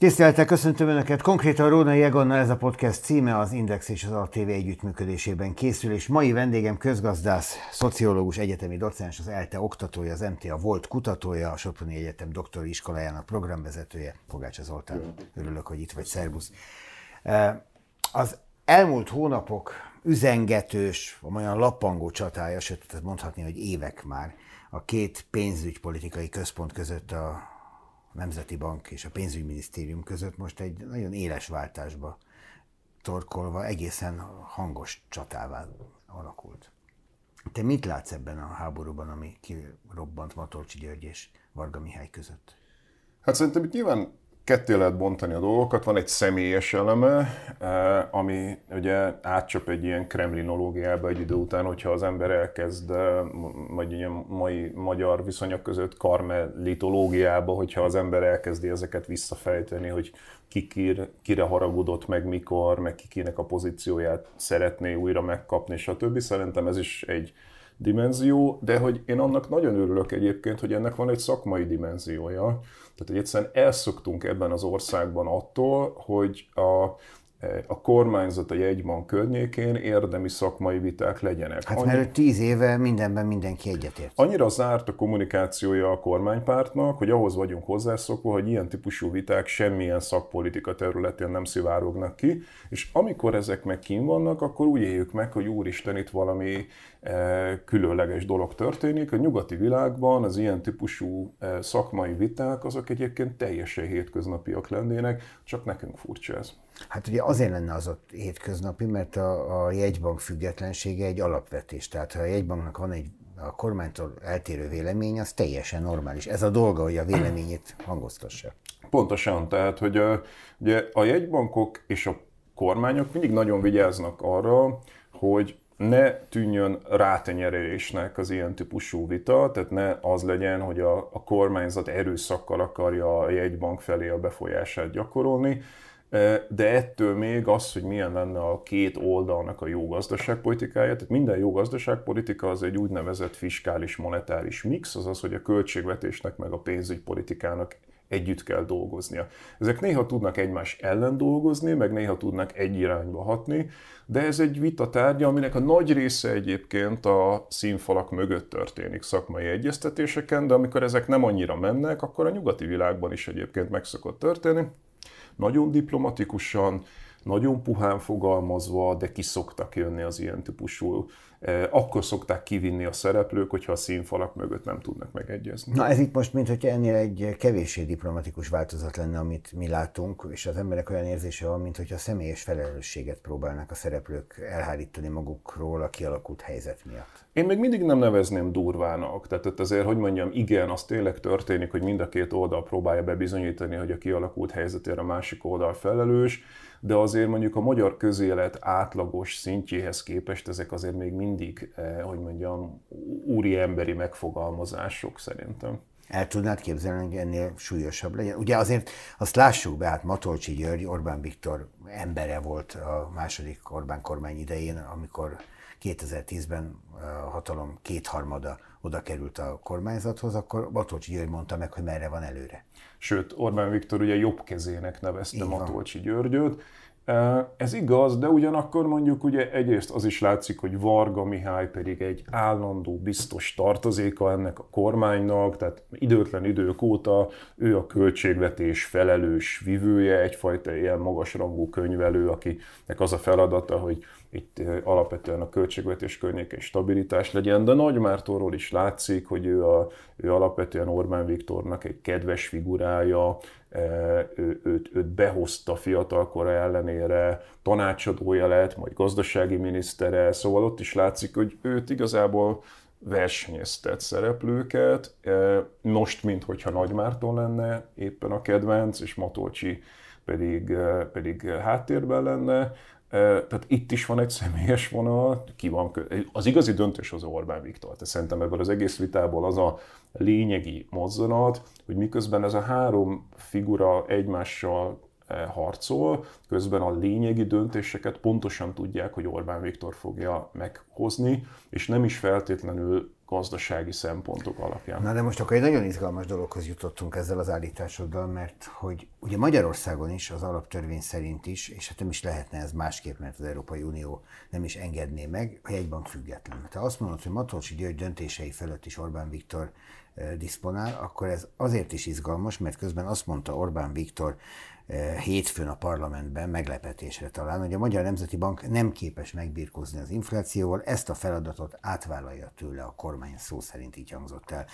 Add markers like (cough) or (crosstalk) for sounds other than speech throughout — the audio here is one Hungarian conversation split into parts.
Tisztelettel köszöntöm Önöket! Konkrétan Rónai Egonnal ez a podcast címe az Index és az ATV együttműködésében készül, és mai vendégem közgazdász, szociológus, egyetemi docens, az ELTE oktatója, az MTA volt kutatója, a Soproni Egyetem doktori iskolájának programvezetője, Pogácsa Zoltán. Örülök, hogy itt vagy, szervusz! Az elmúlt hónapok üzengetős, olyan lappangó csatája, sőt, mondhatni, hogy évek már, a két pénzügypolitikai központ között a Nemzeti Bank és a Pénzügyminisztérium között most egy nagyon éles váltásba torkolva egészen hangos csatává alakult. Te mit látsz ebben a háborúban, ami kirobbant Matolcsi György és Varga Mihály között? Hát szerintem itt nyilván ketté lehet bontani a dolgokat. Van egy személyes eleme, eh, ami ugye átcsap egy ilyen kremlinológiába egy idő után, hogyha az ember elkezd, eh, vagy ilyen mai magyar viszonyok között karmelitológiába, hogyha az ember elkezdi ezeket visszafejteni, hogy ki kire haragudott meg mikor, meg ki kinek a pozícióját szeretné újra megkapni, stb. Szerintem ez is egy dimenzió, de hogy én annak nagyon örülök egyébként, hogy ennek van egy szakmai dimenziója. Tehát, hogy egyszerűen elszoktunk ebben az országban attól, hogy a a kormányzat a jegyban környékén érdemi szakmai viták legyenek. Hát Annyi... mert tíz éve mindenben mindenki egyetért. Annyira zárt a kommunikációja a kormánypártnak, hogy ahhoz vagyunk hozzászokva, hogy ilyen típusú viták semmilyen szakpolitika területén nem szivárognak ki, és amikor ezek meg kín vannak, akkor úgy éljük meg, hogy úristen, itt valami különleges dolog történik. A nyugati világban az ilyen típusú szakmai viták azok egyébként teljesen hétköznapiak lennének, csak nekünk furcsa ez. Hát ugye azért lenne az ott hétköznapi, mert a, a jegybank függetlensége egy alapvetés. Tehát ha a jegybanknak van egy a kormánytól eltérő vélemény, az teljesen normális. Ez a dolga, hogy a véleményét hangoztassa. Pontosan, tehát hogy a, ugye a jegybankok és a kormányok mindig nagyon vigyáznak arra, hogy ne tűnjön rátenyerésnek az ilyen típusú vita, tehát ne az legyen, hogy a, a kormányzat erőszakkal akarja a jegybank felé a befolyását gyakorolni, de ettől még az, hogy milyen lenne a két oldalnak a jó gazdaságpolitikája, tehát minden jó gazdaságpolitika az egy úgynevezett fiskális monetáris mix, azaz, hogy a költségvetésnek meg a pénzügypolitikának együtt kell dolgoznia. Ezek néha tudnak egymás ellen dolgozni, meg néha tudnak egy irányba hatni, de ez egy vita tárgya, aminek a nagy része egyébként a színfalak mögött történik szakmai egyeztetéseken, de amikor ezek nem annyira mennek, akkor a nyugati világban is egyébként meg szokott történni nagyon diplomatikusan, nagyon puhán fogalmazva, de ki szoktak jönni az ilyen típusú akkor szokták kivinni a szereplők, hogyha a színfalak mögött nem tudnak megegyezni. Na ez itt most, mint hogy ennél egy kevéssé diplomatikus változat lenne, amit mi látunk, és az emberek olyan érzése van, mint hogy a személyes felelősséget próbálnak a szereplők elhárítani magukról a kialakult helyzet miatt. Én még mindig nem nevezném durvának. Tehát azért, hogy mondjam, igen, az tényleg történik, hogy mind a két oldal próbálja bebizonyítani, hogy a kialakult helyzetére a másik oldal felelős, de azért mondjuk a magyar közélet átlagos szintjéhez képest ezek azért még mindig, eh, hogy mondjam, úri emberi megfogalmazások szerintem. El tudnád képzelni, hogy ennél súlyosabb legyen? Ugye azért azt lássuk be, hát Matolcsi György, Orbán Viktor embere volt a második Orbán kormány idején, amikor 2010-ben a hatalom kétharmada oda került a kormányzathoz, akkor Matolcsi György mondta meg, hogy merre van előre. Sőt, Orbán Viktor ugye jobb kezének nevezte Matolcsi Györgyöt. Ez igaz, de ugyanakkor mondjuk ugye egyrészt az is látszik, hogy Varga Mihály pedig egy állandó biztos tartozéka ennek a kormánynak, tehát időtlen idők óta ő a költségvetés felelős vivője, egyfajta ilyen magasrangú könyvelő, akinek az a feladata, hogy itt alapvetően a költségvetés környéken stabilitás legyen, de Nagy Mártorról is látszik, hogy ő, a, ő alapvetően Orbán Viktornak egy kedves figurája, ő, őt, őt behozta fiatalkora ellenére, tanácsadója lett, majd gazdasági minisztere, szóval ott is látszik, hogy őt igazából versenyeztet szereplőket, most, minthogyha Nagy Márton lenne éppen a kedvenc, és Matolcsi pedig, pedig háttérben lenne, tehát itt is van egy személyes vonal, ki van, az igazi döntés az Orbán Viktor. Tehát szerintem ebből az egész vitából az a lényegi mozzanat, hogy miközben ez a három figura egymással harcol, közben a lényegi döntéseket pontosan tudják, hogy Orbán Viktor fogja meghozni, és nem is feltétlenül gazdasági szempontok alapján. Na de most akkor egy nagyon izgalmas dologhoz jutottunk ezzel az állításoddal, mert hogy ugye Magyarországon is az alaptörvény szerint is, és hát nem is lehetne ez másképp, mert az Európai Unió nem is engedné meg, a jegybank független. Te azt mondod, hogy Matolcsi György döntései felett is Orbán Viktor eh, diszponál, akkor ez azért is izgalmas, mert közben azt mondta Orbán Viktor Eh, hétfőn a parlamentben meglepetésre talán, hogy a Magyar Nemzeti Bank nem képes megbírkozni az inflációval, ezt a feladatot átvállalja tőle a kormány, szó szerint így hangzott el.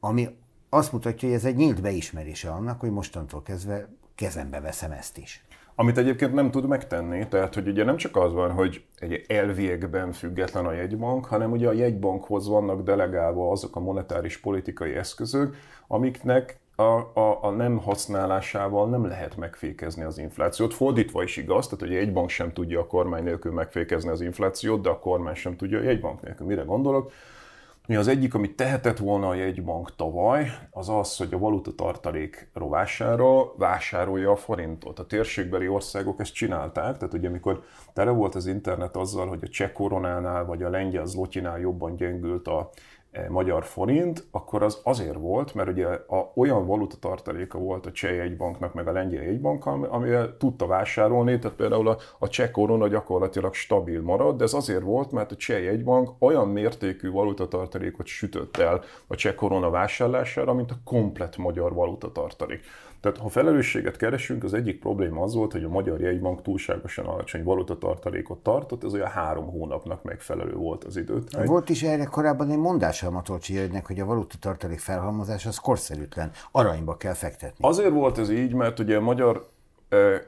Ami azt mutatja, hogy ez egy nyílt beismerése annak, hogy mostantól kezdve kezembe veszem ezt is. Amit egyébként nem tud megtenni, tehát hogy ugye nem csak az van, hogy egy elviekben független a jegybank, hanem ugye a jegybankhoz vannak delegálva azok a monetáris politikai eszközök, amiknek a, a, a nem használásával nem lehet megfékezni az inflációt. Fordítva is igaz, tehát hogy egy bank sem tudja a kormány nélkül megfékezni az inflációt, de a kormány sem tudja egy bank nélkül. Mire gondolok? Mi az egyik, amit tehetett volna a jegybank tavaly, az az, hogy a valuta tartalék rovására vásárolja a forintot. A térségbeli országok ezt csinálták, tehát ugye amikor tele volt az internet azzal, hogy a cseh koronánál vagy a lengyel zlotyinál jobban gyengült a magyar forint, akkor az azért volt, mert ugye a, olyan valuta tartaléka volt a cseh jegybanknak, meg a lengyel jegybank, amivel tudta vásárolni, tehát például a, a cseh korona gyakorlatilag stabil marad, de ez azért volt, mert a cseh jegybank olyan mértékű valuta tartalékot sütött el a cseh korona vásárlására, mint a komplet magyar valuta tartalék. Tehát ha felelősséget keresünk, az egyik probléma az volt, hogy a Magyar Jegybank túlságosan alacsony valutatartalékot tartott, ez olyan három hónapnak megfelelő volt az időt. Volt is erre korábban egy mondása a Matolcsi Jögynek, hogy a valutatartalék felhalmozás az korszerűtlen, aranyba kell fektetni. Azért volt ez így, mert ugye a magyar eh,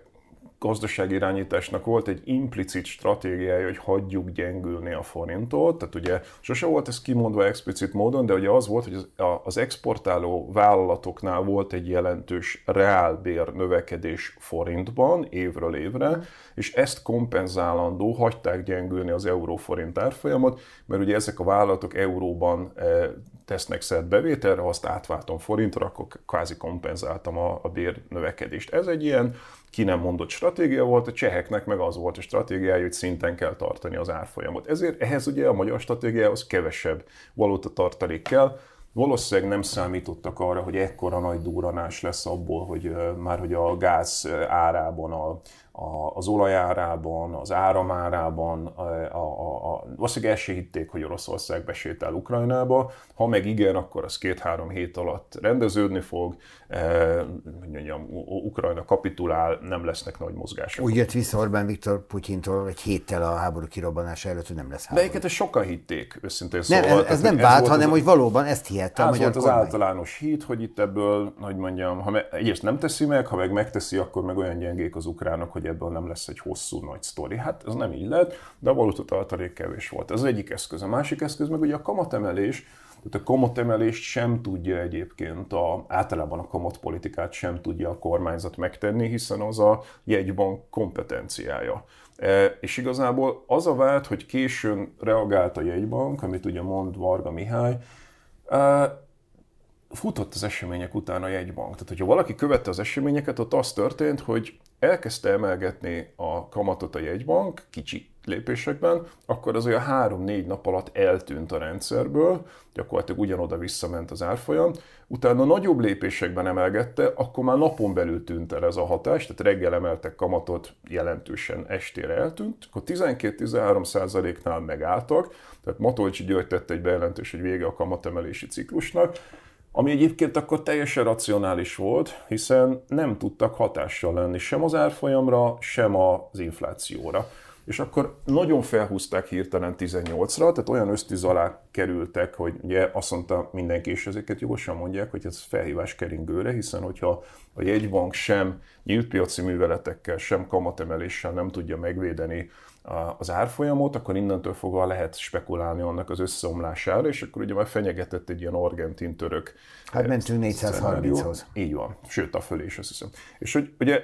gazdaságirányításnak volt egy implicit stratégiája, hogy hagyjuk gyengülni a forintot, tehát ugye sose volt ez kimondva explicit módon, de ugye az volt, hogy az exportáló vállalatoknál volt egy jelentős reálbér növekedés forintban évről évre, és ezt kompenzálandó hagyták gyengülni az euró-forint árfolyamot, mert ugye ezek a vállalatok euróban eh, tesznek szert bevételre, azt átváltom forintra, akkor kvázi kompenzáltam a, a bér növekedést. Ez egy ilyen ki nem mondott stratégia volt, a cseheknek meg az volt a stratégiája, hogy szinten kell tartani az árfolyamot. Ezért ehhez ugye a magyar stratégiához kevesebb valuta tartalék kell, Valószínűleg nem számítottak arra, hogy ekkora nagy duranás lesz abból, hogy már hogy a gáz árában a, az olajárában, az áramárában, a, a, a, valószínűleg el se hitték, hogy Oroszország besétál Ukrajnába. Ha meg igen, akkor az két-három hét alatt rendeződni fog, e, mondjam, Ukrajna kapitulál, nem lesznek nagy mozgások. Úgy jött vissza Orbán Viktor Putyintól egy héttel a háború kirobbanása előtt, hogy nem lesz háború. De egyébként sokan hitték, őszintén szóval. Nem, ez, ez nem vált, hanem az, hogy valóban ezt hihette a magyar volt az kormány. általános hit, hogy itt ebből, hogy mondjam, ha me, egyrészt nem teszi meg, ha meg megteszi, akkor meg olyan gyengék az ukránok, hogy ebből nem lesz egy hosszú nagy sztori. Hát ez nem így lett, de a valuta tartalék kevés volt. Ez az egyik eszköz. A másik eszköz meg ugye a kamatemelés, tehát a kamatemelést sem tudja egyébként, a, általában a kamatpolitikát sem tudja a kormányzat megtenni, hiszen az a jegybank kompetenciája. E, és igazából az a vált, hogy későn reagált a jegybank, amit ugye mond Varga Mihály, e, futott az események után a jegybank. Tehát, hogyha valaki követte az eseményeket, ott az történt, hogy elkezdte emelgetni a kamatot a jegybank kicsi lépésekben, akkor az olyan három-négy nap alatt eltűnt a rendszerből, gyakorlatilag ugyanoda visszament az árfolyam, utána nagyobb lépésekben emelgette, akkor már napon belül tűnt el ez a hatás, tehát reggel emeltek kamatot, jelentősen estére eltűnt, akkor 12-13 százaléknál megálltak, tehát Matolcsi György tette egy bejelentés, hogy vége a kamatemelési ciklusnak, ami egyébként akkor teljesen racionális volt, hiszen nem tudtak hatással lenni sem az árfolyamra, sem az inflációra. És akkor nagyon felhúzták hirtelen 18-ra, tehát olyan ösztűz alá kerültek, hogy ugye azt mondta mindenki, és ezeket jogosan mondják, hogy ez felhívás keringőre, hiszen hogyha a jegybank sem nyílt piaci műveletekkel, sem kamatemeléssel nem tudja megvédeni az árfolyamot, akkor innentől fogva lehet spekulálni annak az összeomlására, és akkor ugye már fenyegetett egy ilyen argentin-török Hát mentünk 430-hoz. Így van, sőt a fölé is azt hiszem. És hogy ugye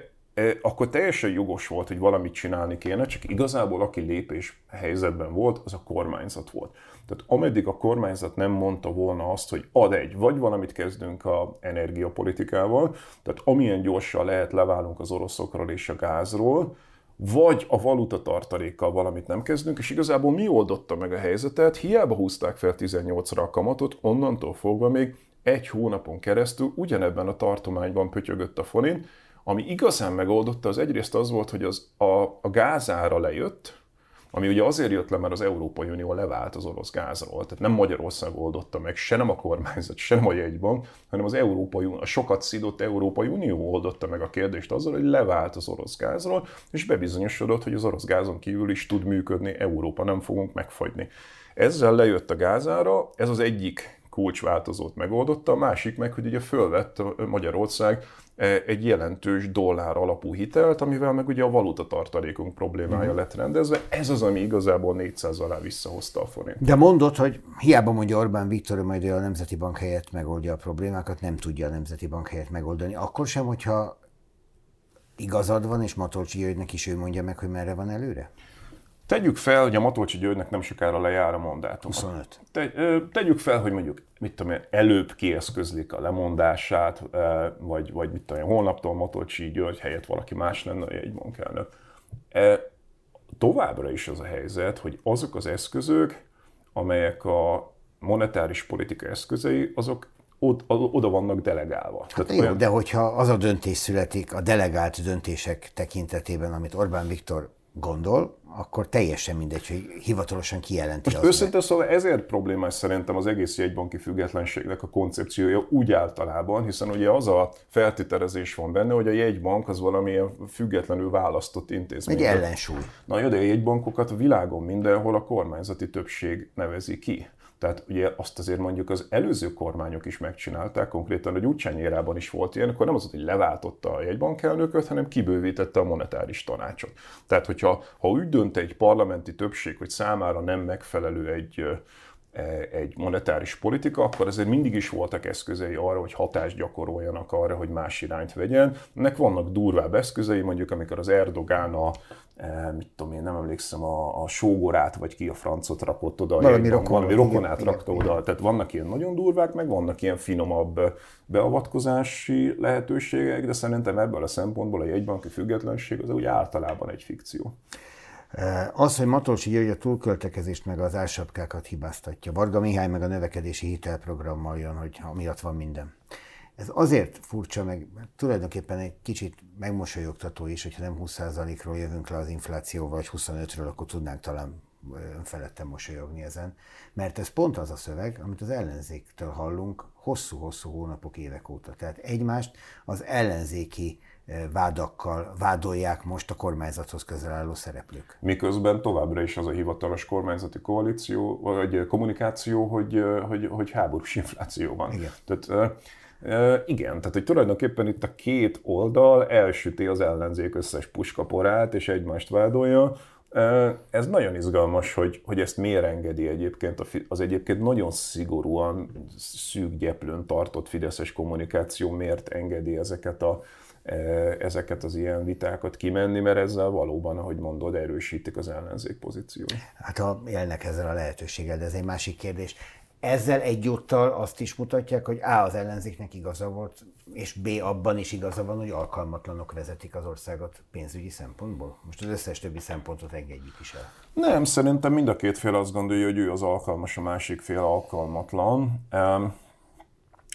akkor teljesen jogos volt, hogy valamit csinálni kéne, csak igazából aki lépés helyzetben volt, az a kormányzat volt. Tehát ameddig a kormányzat nem mondta volna azt, hogy ad egy, vagy valamit kezdünk a energiapolitikával, tehát amilyen gyorsan lehet leválunk az oroszokról és a gázról, vagy a valuta tartalékkal valamit nem kezdünk, és igazából mi oldotta meg a helyzetet, hiába húzták fel 18-ra a kamatot, onnantól fogva még egy hónapon keresztül ugyanebben a tartományban pötyögött a forint, ami igazán megoldotta, az egyrészt az volt, hogy az, a, a gázára lejött, ami ugye azért jött le, mert az Európai Unió levált az orosz gázról. Tehát nem Magyarország oldotta meg, se nem a kormányzat, se nem a jegybank, hanem az Európai Unió, a sokat szidott Európai Unió oldotta meg a kérdést azzal, hogy levált az orosz gázról, és bebizonyosodott, hogy az orosz gázon kívül is tud működni Európa, nem fogunk megfagyni. Ezzel lejött a gázára, ez az egyik kulcsváltozót megoldotta, a másik meg, hogy ugye fölvett Magyarország E, egy jelentős dollár alapú hitelt, amivel meg ugye a valuta tartalékunk problémája uh-huh. lett rendezve. Ez az, ami igazából 400 alá visszahozta a forint. De mondod, hogy hiába mondja Orbán Viktor, hogy majd a Nemzeti Bank helyett megoldja a problémákat, nem tudja a Nemzeti Bank helyett megoldani. Akkor sem, hogyha igazad van, és Matolcsi Györgynek is ő mondja meg, hogy merre van előre? Tegyük fel, hogy a Matolcsi Györgynek nem sokára lejár a mandátum. 25. Te, tegyük fel, hogy mondjuk, mit tudom én, előbb kieszközlik a lemondását, vagy, vagy mit tudom én, holnaptól Matolcsi György helyett valaki más lenne a jegybankelnök. Továbbra is az a helyzet, hogy azok az eszközök, amelyek a monetáris politika eszközei, azok oda vannak delegálva. Hát Tehát jó, olyan... de hogyha az a döntés születik a delegált döntések tekintetében, amit Orbán Viktor gondol, akkor teljesen mindegy, hogy hivatalosan kijelenti. Most őszintén szóval ezért problémás szerintem az egész jegybanki függetlenségnek a koncepciója úgy általában, hiszen ugye az a feltételezés van benne, hogy a jegybank az valamilyen függetlenül választott intézmény. Egy ellensúly. Na jó, de a jegybankokat a világon mindenhol a kormányzati többség nevezi ki. Tehát ugye azt azért mondjuk az előző kormányok is megcsinálták, konkrétan a Gyurcsány is volt ilyen, akkor nem az, hogy leváltotta a jegybankelnököt, hanem kibővítette a monetáris tanácsot. Tehát, hogyha ha úgy dönt egy parlamenti többség, hogy számára nem megfelelő egy E, egy monetáris politika, akkor azért mindig is voltak eszközei arra, hogy hatást gyakoroljanak arra, hogy más irányt vegyen. Ennek vannak durvább eszközei, mondjuk amikor az Erdogán a, mit tudom én, nem emlékszem, a, a sógorát, vagy ki a francot rakott oda, valami, rokon, valami rokonát igen, rakta igen, oda. Tehát vannak ilyen nagyon durvák, meg vannak ilyen finomabb beavatkozási lehetőségek, de szerintem ebből a szempontból a jegybanki függetlenség az úgy általában egy fikció. Eh, az, hogy Matolcsi György a túlköltekezést meg az álsapkákat hibáztatja. Varga Mihály meg a növekedési hitelprogrammal jön, hogy miatt van minden. Ez azért furcsa, meg tulajdonképpen egy kicsit megmosolyogtató is, hogyha nem 20%-ról jövünk le az inflációval, vagy 25-ről, akkor tudnánk talán önfeledten mosolyogni ezen. Mert ez pont az a szöveg, amit az ellenzéktől hallunk hosszú-hosszú hónapok, évek óta. Tehát egymást az ellenzéki vádakkal vádolják most a kormányzathoz közel álló szereplők. Miközben továbbra is az a hivatalos kormányzati koalíció, vagy kommunikáció, hogy, hogy, hogy háborús infláció van. Igen. Tehát, igen, tehát hogy tulajdonképpen itt a két oldal elsüti az ellenzék összes puskaporát, és egymást vádolja. Ez nagyon izgalmas, hogy, hogy ezt miért engedi egyébként az egyébként nagyon szigorúan szűk gyeplőn tartott fideszes kommunikáció, miért engedi ezeket a ezeket az ilyen vitákat kimenni, mert ezzel valóban, ahogy mondod, erősítik az ellenzék pozíciót. Hát ha élnek ezzel a lehetőséggel, de ez egy másik kérdés. Ezzel egyúttal azt is mutatják, hogy A. az ellenzéknek igaza volt, és B. abban is igaza van, hogy alkalmatlanok vezetik az országot pénzügyi szempontból. Most az összes többi szempontot engedjük is el. Nem, szerintem mind a két fél azt gondolja, hogy ő az alkalmas, a másik fél alkalmatlan.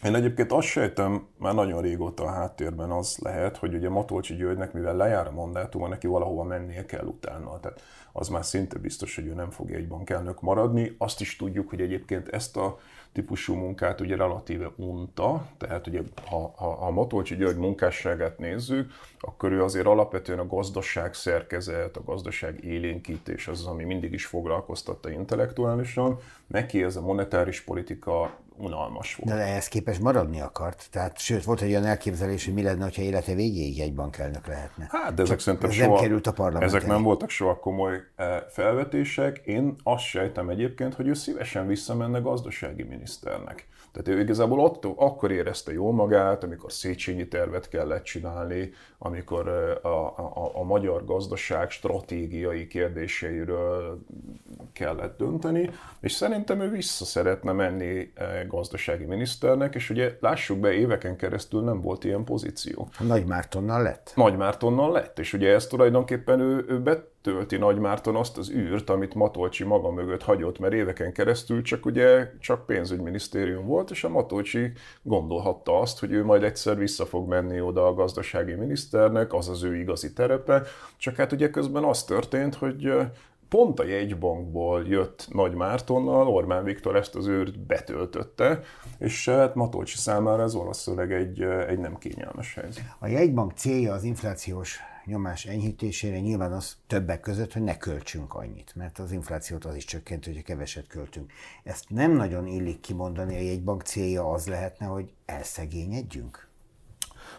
Én egyébként azt sejtem, már nagyon régóta a háttérben az lehet, hogy ugye Matolcsi Györgynek, mivel lejár a mandátuma, neki valahova mennie kell utána. Tehát az már szinte biztos, hogy ő nem fog egy bankelnök maradni. Azt is tudjuk, hogy egyébként ezt a típusú munkát ugye relatíve unta, tehát ugye ha, ha, ha Matolcsi György munkásságát nézzük, akkor ő azért alapvetően a gazdaság szerkezet, a gazdaság élénkítés az, ami mindig is foglalkoztatta intellektuálisan. Neki ez a monetáris politika unalmas volt. De ehhez képest maradni akart. Tehát, sőt, volt egy olyan elképzelés, hogy mi lenne, ha élete végéig egy bankelnök lehetne. Hát, de ezek Csak szerintem ez soha, nem került a parlament Ezek elé. nem voltak soha komoly eh, felvetések. Én azt sejtem egyébként, hogy ő szívesen visszamenne gazdasági miniszternek. Tehát ő igazából attól, akkor érezte jól magát, amikor Széchenyi tervet kellett csinálni, amikor eh, a, a, a magyar gazdaság stratégiai kérdéseiről kellett dönteni, és szerintem ő vissza szeretne menni eh, gazdasági miniszternek, és ugye lássuk be, éveken keresztül nem volt ilyen pozíció. Nagy Mártonnal lett. Nagy Mártonnal lett, és ugye ez tulajdonképpen ő, ő betölti Nagy Márton azt az űrt, amit Matolcsi maga mögött hagyott, mert éveken keresztül csak ugye csak pénzügyminisztérium volt, és a Matolcsi gondolhatta azt, hogy ő majd egyszer vissza fog menni oda a gazdasági miniszternek, az az ő igazi terepe, csak hát ugye közben az történt, hogy pont a jegybankból jött Nagy Mártonnal, Orbán Viktor ezt az őrt betöltötte, és hát Matolcsi számára ez valószínűleg egy, ö, egy nem kényelmes helyzet. A jegybank célja az inflációs nyomás enyhítésére nyilván az többek között, hogy ne költsünk annyit, mert az inflációt az is csökkent, hogyha keveset költünk. Ezt nem nagyon illik kimondani, a jegybank célja az lehetne, hogy elszegényedjünk.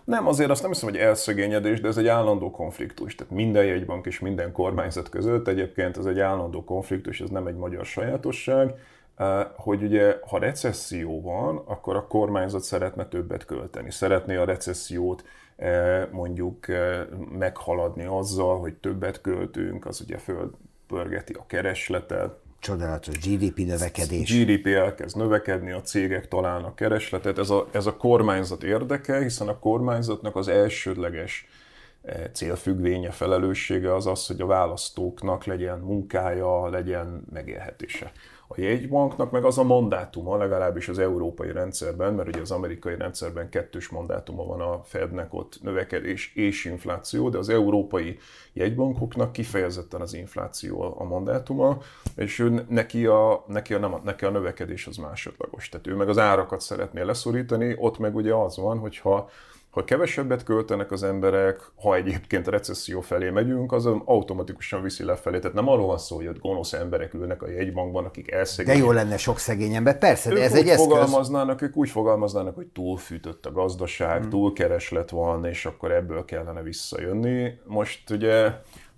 Nem, azért azt nem hiszem, hogy elszegényedés, de ez egy állandó konfliktus. Tehát minden jegybank és minden kormányzat között egyébként ez egy állandó konfliktus, ez nem egy magyar sajátosság, hogy ugye, ha recesszió van, akkor a kormányzat szeretne többet költeni. Szeretné a recessziót eh, mondjuk eh, meghaladni azzal, hogy többet költünk, az ugye fölpörgeti a keresletet, Csodálatos GDP növekedés. GDP elkezd növekedni, a cégek találnak keresletet. Ez a, ez a kormányzat érdeke, hiszen a kormányzatnak az elsődleges eh, célfüggvénye, felelőssége az az, hogy a választóknak legyen munkája, legyen megélhetése. A jegybanknak meg az a mandátuma, legalábbis az európai rendszerben, mert ugye az amerikai rendszerben kettős mandátuma van a Fednek, ott növekedés és infláció, de az európai jegybankoknak kifejezetten az infláció a mandátuma, és ő, neki, a, neki, a, nem, neki a növekedés az másodlagos. Tehát ő meg az árakat szeretné leszorítani, ott meg ugye az van, hogyha ha kevesebbet költenek az emberek, ha egyébként recesszió felé megyünk, az automatikusan viszi lefelé. Tehát nem arról van szó, hogy ott gonosz emberek ülnek a jegybankban, akik De elszegények. jó lenne sok szegény ember. Persze, de Ők ez úgy egy eszköz. fogalmaznának, ők úgy fogalmaznának, hogy túlfűtött a Hmm. gazdaság, túlkereslet van, és akkor ebből kellene visszajönni. Most ugye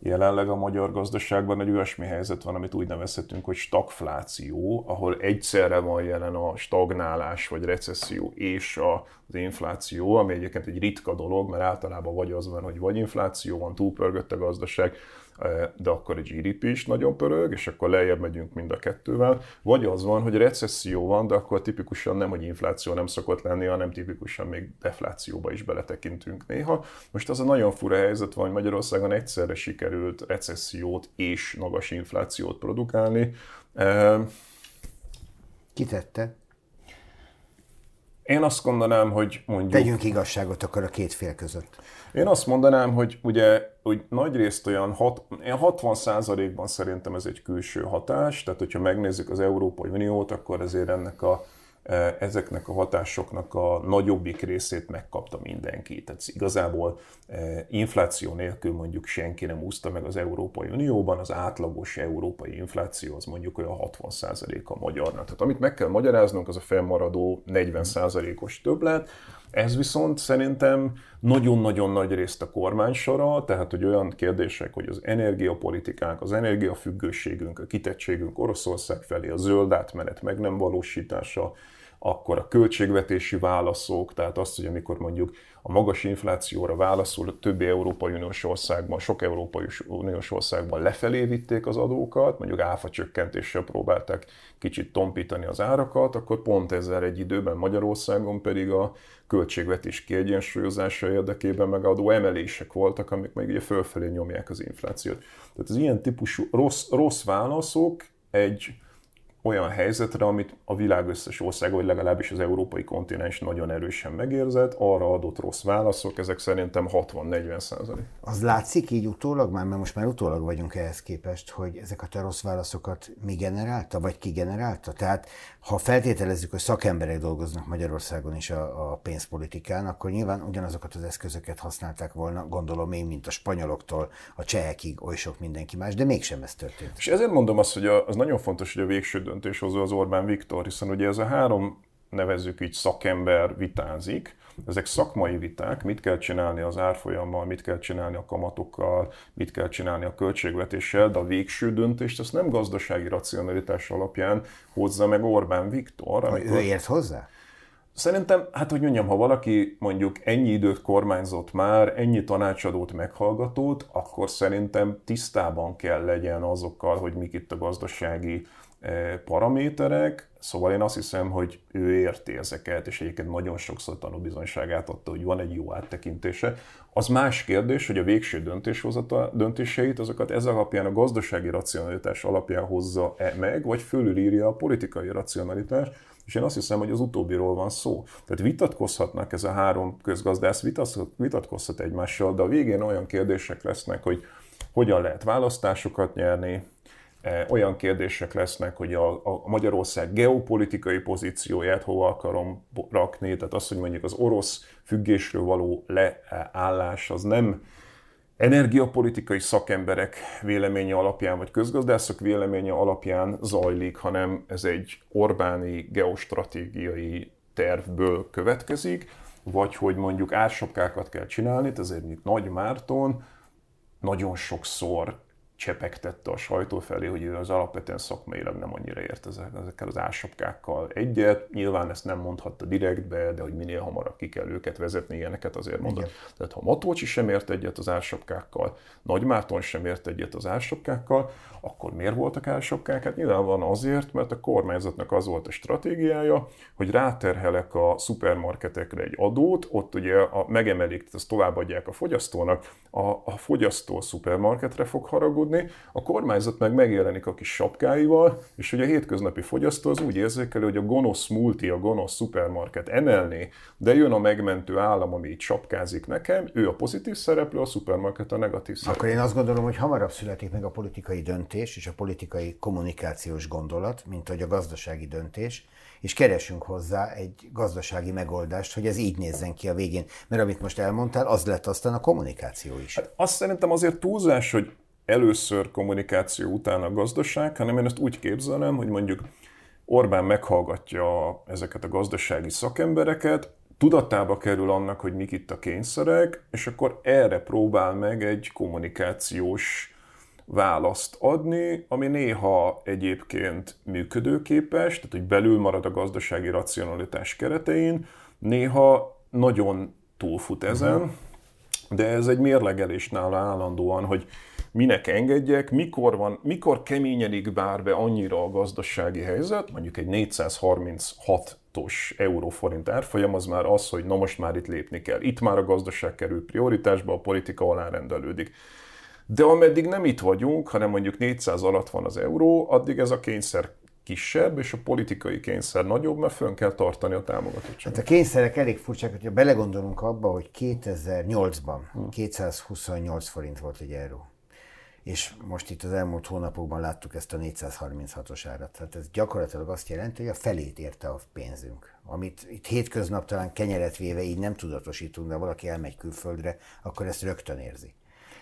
jelenleg a magyar gazdaságban egy olyasmi helyzet van, amit úgy nevezhetünk, hogy stagfláció, ahol egyszerre van jelen a stagnálás vagy recesszió és az infláció, ami egyébként egy ritka dolog, mert általában vagy az van, hogy vagy infláció van, túlpörgött a gazdaság, de akkor a GDP is nagyon pörög, és akkor lejjebb megyünk mind a kettővel. Vagy az van, hogy recesszió van, de akkor tipikusan nem, hogy infláció nem szokott lenni, hanem tipikusan még deflációba is beletekintünk néha. Most az a nagyon fura helyzet van, hogy Magyarországon egyszerre sikerült recessziót és magas inflációt produkálni. Kitette? Én azt mondanám, hogy mondjuk... Tegyünk igazságot akkor a két fél között. Én azt mondanám, hogy ugye hogy nagy részt olyan hat, 60%-ban szerintem ez egy külső hatás, tehát hogyha megnézzük az Európai Uniót, akkor azért ennek a, ezeknek a hatásoknak a nagyobbik részét megkapta mindenki. Tehát igazából infláció nélkül mondjuk senki nem úszta meg az Európai Unióban, az átlagos európai infláció az mondjuk olyan 60% a magyarnak. Tehát amit meg kell magyaráznunk, az a fennmaradó 40%-os többlet, ez viszont szerintem nagyon-nagyon nagy részt a kormány sora, tehát hogy olyan kérdések, hogy az energiapolitikánk, az energiafüggőségünk, a kitettségünk Oroszország felé, a zöld átmenet meg nem valósítása, akkor a költségvetési válaszok, tehát azt, hogy amikor mondjuk a magas inflációra válaszul a többi Európai Uniós országban, sok Európai Uniós országban lefelé vitték az adókat, mondjuk áfa csökkentéssel próbálták kicsit tompítani az árakat, akkor pont ezzel egy időben Magyarországon pedig a költségvetés kiegyensúlyozása érdekében meg adó emelések voltak, amik meg ugye fölfelé nyomják az inflációt. Tehát az ilyen típusú rossz, rossz válaszok egy olyan helyzetre, amit a világ összes ország, vagy legalábbis az európai kontinens nagyon erősen megérzett, arra adott rossz válaszok, ezek szerintem 60-40 százalék. Az látszik így utólag már, mert most már utólag vagyunk ehhez képest, hogy ezeket a rossz válaszokat mi generálta, vagy ki generálta? Tehát ha feltételezzük, hogy szakemberek dolgoznak Magyarországon is a, a pénzpolitikán, akkor nyilván ugyanazokat az eszközöket használták volna, gondolom én, mint a spanyoloktól a csehekig, oly sok mindenki más, de mégsem ez történt. És ezért mondom azt, hogy az nagyon fontos, hogy a végső döntéshozó az Orbán Viktor, hiszen ugye ez a három nevezzük így szakember vitázik, ezek szakmai viták, mit kell csinálni az árfolyammal, mit kell csinálni a kamatokkal, mit kell csinálni a költségvetéssel, de a végső döntést azt nem gazdasági racionalitás alapján hozza meg Orbán Viktor. Amikor... Ő ért hozzá? Szerintem, hát hogy mondjam, ha valaki mondjuk ennyi időt kormányzott már, ennyi tanácsadót, meghallgatót, akkor szerintem tisztában kell legyen azokkal, hogy mik itt a gazdasági paraméterek, szóval én azt hiszem, hogy ő érti ezeket, és egyébként nagyon sokszor tanúbizonyságát adta, hogy van egy jó áttekintése. Az más kérdés, hogy a végső döntéshozata, döntéseit, azokat ez alapján a gazdasági racionalitás alapján hozza-e meg, vagy fölülírja a politikai racionalitás, és én azt hiszem, hogy az utóbbiról van szó. Tehát vitatkozhatnak ez a három közgazdász, vitatkozhat egymással, de a végén olyan kérdések lesznek, hogy hogyan lehet választásokat nyerni, olyan kérdések lesznek, hogy a, a Magyarország geopolitikai pozícióját hova akarom rakni, tehát az, hogy mondjuk az orosz függésről való leállás az nem energiapolitikai szakemberek véleménye alapján, vagy közgazdászok véleménye alapján zajlik, hanem ez egy Orbáni geostratégiai tervből következik, vagy hogy mondjuk ársapkákat kell csinálni, ezért mondjuk Nagy Márton nagyon sokszor csepegtette a sajtó felé, hogy ő az alapvetően szakmailag nem annyira ért ezekkel az ásapkákkal egyet. Nyilván ezt nem mondhatta direktbe, de hogy minél hamarabb ki kell őket vezetni, ilyeneket azért mondott. Igen. Tehát ha Matolcsi sem ért egyet az ásapkákkal, Nagy Márton sem ért egyet az ásapkákkal, akkor miért voltak ásapkák? Hát nyilván azért, mert a kormányzatnak az volt a stratégiája, hogy ráterhelek a szupermarketekre egy adót, ott ugye a, megemelik, azt továbbadják a fogyasztónak, a, a fogyasztó a szupermarketre fog haragudni, tudni, a kormányzat meg megjelenik a kis sapkáival, és hogy a hétköznapi fogyasztó az úgy érzékeli, hogy a gonosz multi, a gonosz szupermarket emelni, de jön a megmentő állam, ami így sapkázik nekem, ő a pozitív szereplő, a szupermarket a negatív szereplő. Akkor én azt gondolom, hogy hamarabb születik meg a politikai döntés és a politikai kommunikációs gondolat, mint hogy a gazdasági döntés, és keresünk hozzá egy gazdasági megoldást, hogy ez így nézzen ki a végén. Mert amit most elmondtál, az lett aztán a kommunikáció is. Hát azt szerintem azért túlzás, hogy először kommunikáció után a gazdaság, hanem én ezt úgy képzelem, hogy mondjuk Orbán meghallgatja ezeket a gazdasági szakembereket, tudatába kerül annak, hogy mik itt a kényszerek, és akkor erre próbál meg egy kommunikációs választ adni, ami néha egyébként működőképes, tehát hogy belül marad a gazdasági racionalitás keretein, néha nagyon túlfut ezen, uh-huh. de ez egy mérlegelés nála állandóan, hogy minek engedjek, mikor, van, mikor keményedik bár be annyira a gazdasági helyzet, mondjuk egy 436-os euró-forint árfolyam, az már az, hogy na most már itt lépni kell. Itt már a gazdaság kerül prioritásba, a politika alárendelődik. De ameddig nem itt vagyunk, hanem mondjuk 400 alatt van az euró, addig ez a kényszer kisebb, és a politikai kényszer nagyobb, mert fönn kell tartani a támogatottságot. Hát a kényszerek elég furcsák, hogyha belegondolunk abba, hogy 2008-ban 228 forint volt egy euró és most itt az elmúlt hónapokban láttuk ezt a 436-os árat. Tehát ez gyakorlatilag azt jelenti, hogy a felét érte a pénzünk. Amit itt hétköznap talán kenyeret véve így nem tudatosítunk, de valaki elmegy külföldre, akkor ezt rögtön érzi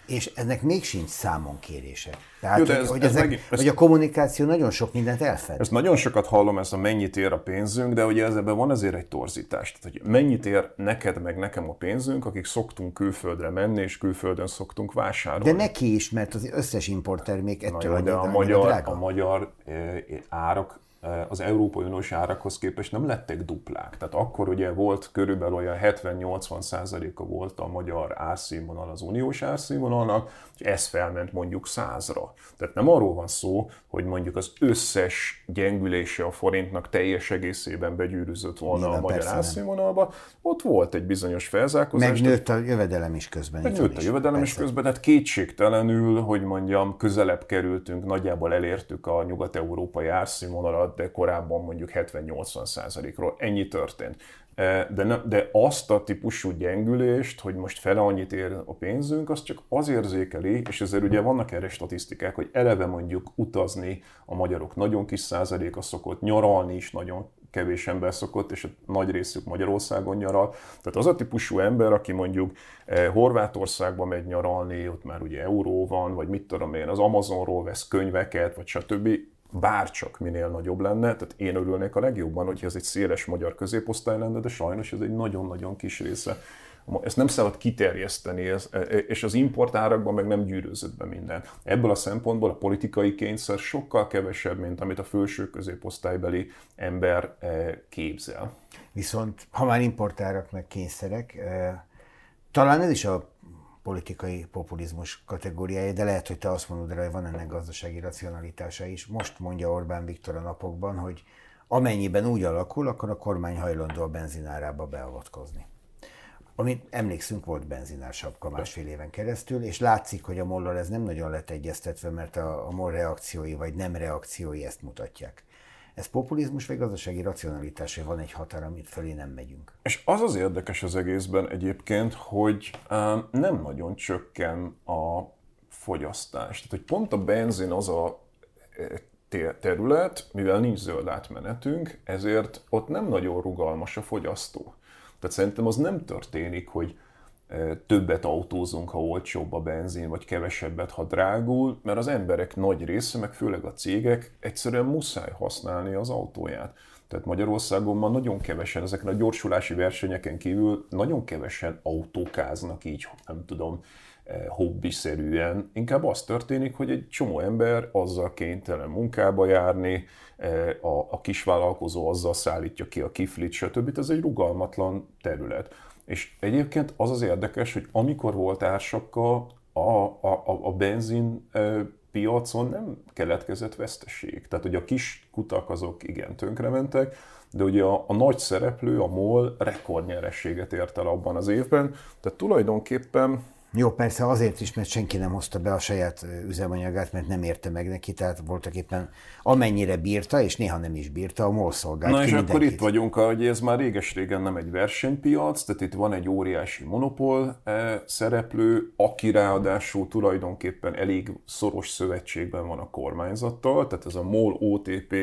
és ennek még sincs számon kérése. Tehát, Jó, ez, hogy, ez ezek, meg, hogy a kommunikáció nagyon sok mindent elfed. Ezt nagyon sokat hallom, ezt a mennyit ér a pénzünk, de ugye ezzel van azért egy torzítás. Tehát, hogy mennyit ér neked, meg nekem a pénzünk, akik szoktunk külföldre menni, és külföldön szoktunk vásárolni. De neki is, mert az összes importtermék ettől Na jó, de a magyar, a magyar eh, árak az Európai Uniós árakhoz képest nem lettek duplák. Tehát akkor ugye volt körülbelül olyan 70-80 százaléka volt a magyar árszínvonal az uniós árszínvonalnak, és ez felment mondjuk százra. Tehát nem arról van szó, hogy mondjuk az összes gyengülése a forintnak teljes egészében begyűrűzött volna Nyilván, a magyar árszínvonalba. Ott volt egy bizonyos felzárkózás. Megnőtt a jövedelem is közben. Megnőtt a jövedelem persze. is közben, tehát kétségtelenül, hogy mondjam, közelebb kerültünk, nagyjából elértük a nyugat-európai árszínvonalat, de korábban mondjuk 70-80 százalékról. Ennyi történt. De, ne, de azt a típusú gyengülést, hogy most fele annyit ér a pénzünk, az csak az érzékeli, és ezért ugye vannak erre statisztikák, hogy eleve mondjuk utazni a magyarok nagyon kis százaléka szokott, nyaralni is nagyon kevés ember szokott, és a nagy részük Magyarországon nyaral. Tehát az a típusú ember, aki mondjuk Horvátországba megy nyaralni, ott már ugye euró van, vagy mit tudom én, az Amazonról vesz könyveket, vagy stb bárcsak minél nagyobb lenne, tehát én örülnék a legjobban, hogyha ez egy széles magyar középosztály lenne, de sajnos ez egy nagyon-nagyon kis része. Ezt nem szabad kiterjeszteni, e, e, és az importárakban meg nem gyűrözött be minden. Ebből a szempontból a politikai kényszer sokkal kevesebb, mint amit a felső középosztálybeli ember e, képzel. Viszont, ha már importárak meg kényszerek, talán ez is a politikai populizmus kategóriája, de lehet, hogy te azt mondod rá, hogy van ennek gazdasági racionalitása is. Most mondja Orbán Viktor a napokban, hogy amennyiben úgy alakul, akkor a kormány hajlandó a benzinárába beavatkozni. Amit emlékszünk, volt benzinár sapka másfél éven keresztül, és látszik, hogy a mollal ez nem nagyon lett egyeztetve, mert a, a MOL reakciói vagy nem reakciói ezt mutatják. Ez populizmus vagy gazdasági racionalitás, hogy van egy határ, amit fölé nem megyünk. És az az érdekes az egészben egyébként, hogy nem nagyon csökken a fogyasztás. Tehát, hogy pont a benzin az a e, terület, mivel nincs zöld átmenetünk, ezért ott nem nagyon rugalmas a fogyasztó. Tehát szerintem az nem történik, hogy többet autózunk, ha olcsóbb a benzin, vagy kevesebbet, ha drágul, mert az emberek nagy része, meg főleg a cégek egyszerűen muszáj használni az autóját. Tehát Magyarországon ma nagyon kevesen, ezeken a gyorsulási versenyeken kívül nagyon kevesen autókáznak így, nem tudom, hobbiszerűen. Inkább az történik, hogy egy csomó ember azzal kénytelen munkába járni, a, a kisvállalkozó azzal szállítja ki a kiflit, stb. Ez egy rugalmatlan terület. És egyébként az az érdekes, hogy amikor volt ársakka, a, a, a benzin piacon nem keletkezett veszteség. Tehát, hogy a kis kutak azok igen tönkrementek, de ugye a, a nagy szereplő, a MOL rekordnyerességet ért el abban az évben, tehát tulajdonképpen jó, persze azért is, mert senki nem hozta be a saját üzemanyagát, mert nem érte meg neki, tehát voltak éppen amennyire bírta, és néha nem is bírta, a MOL szolgált Na és mindenkit. akkor itt vagyunk, hogy ez már réges-régen nem egy versenypiac, tehát itt van egy óriási monopól szereplő, aki ráadásul tulajdonképpen elég szoros szövetségben van a kormányzattal, tehát ez a MOL OTP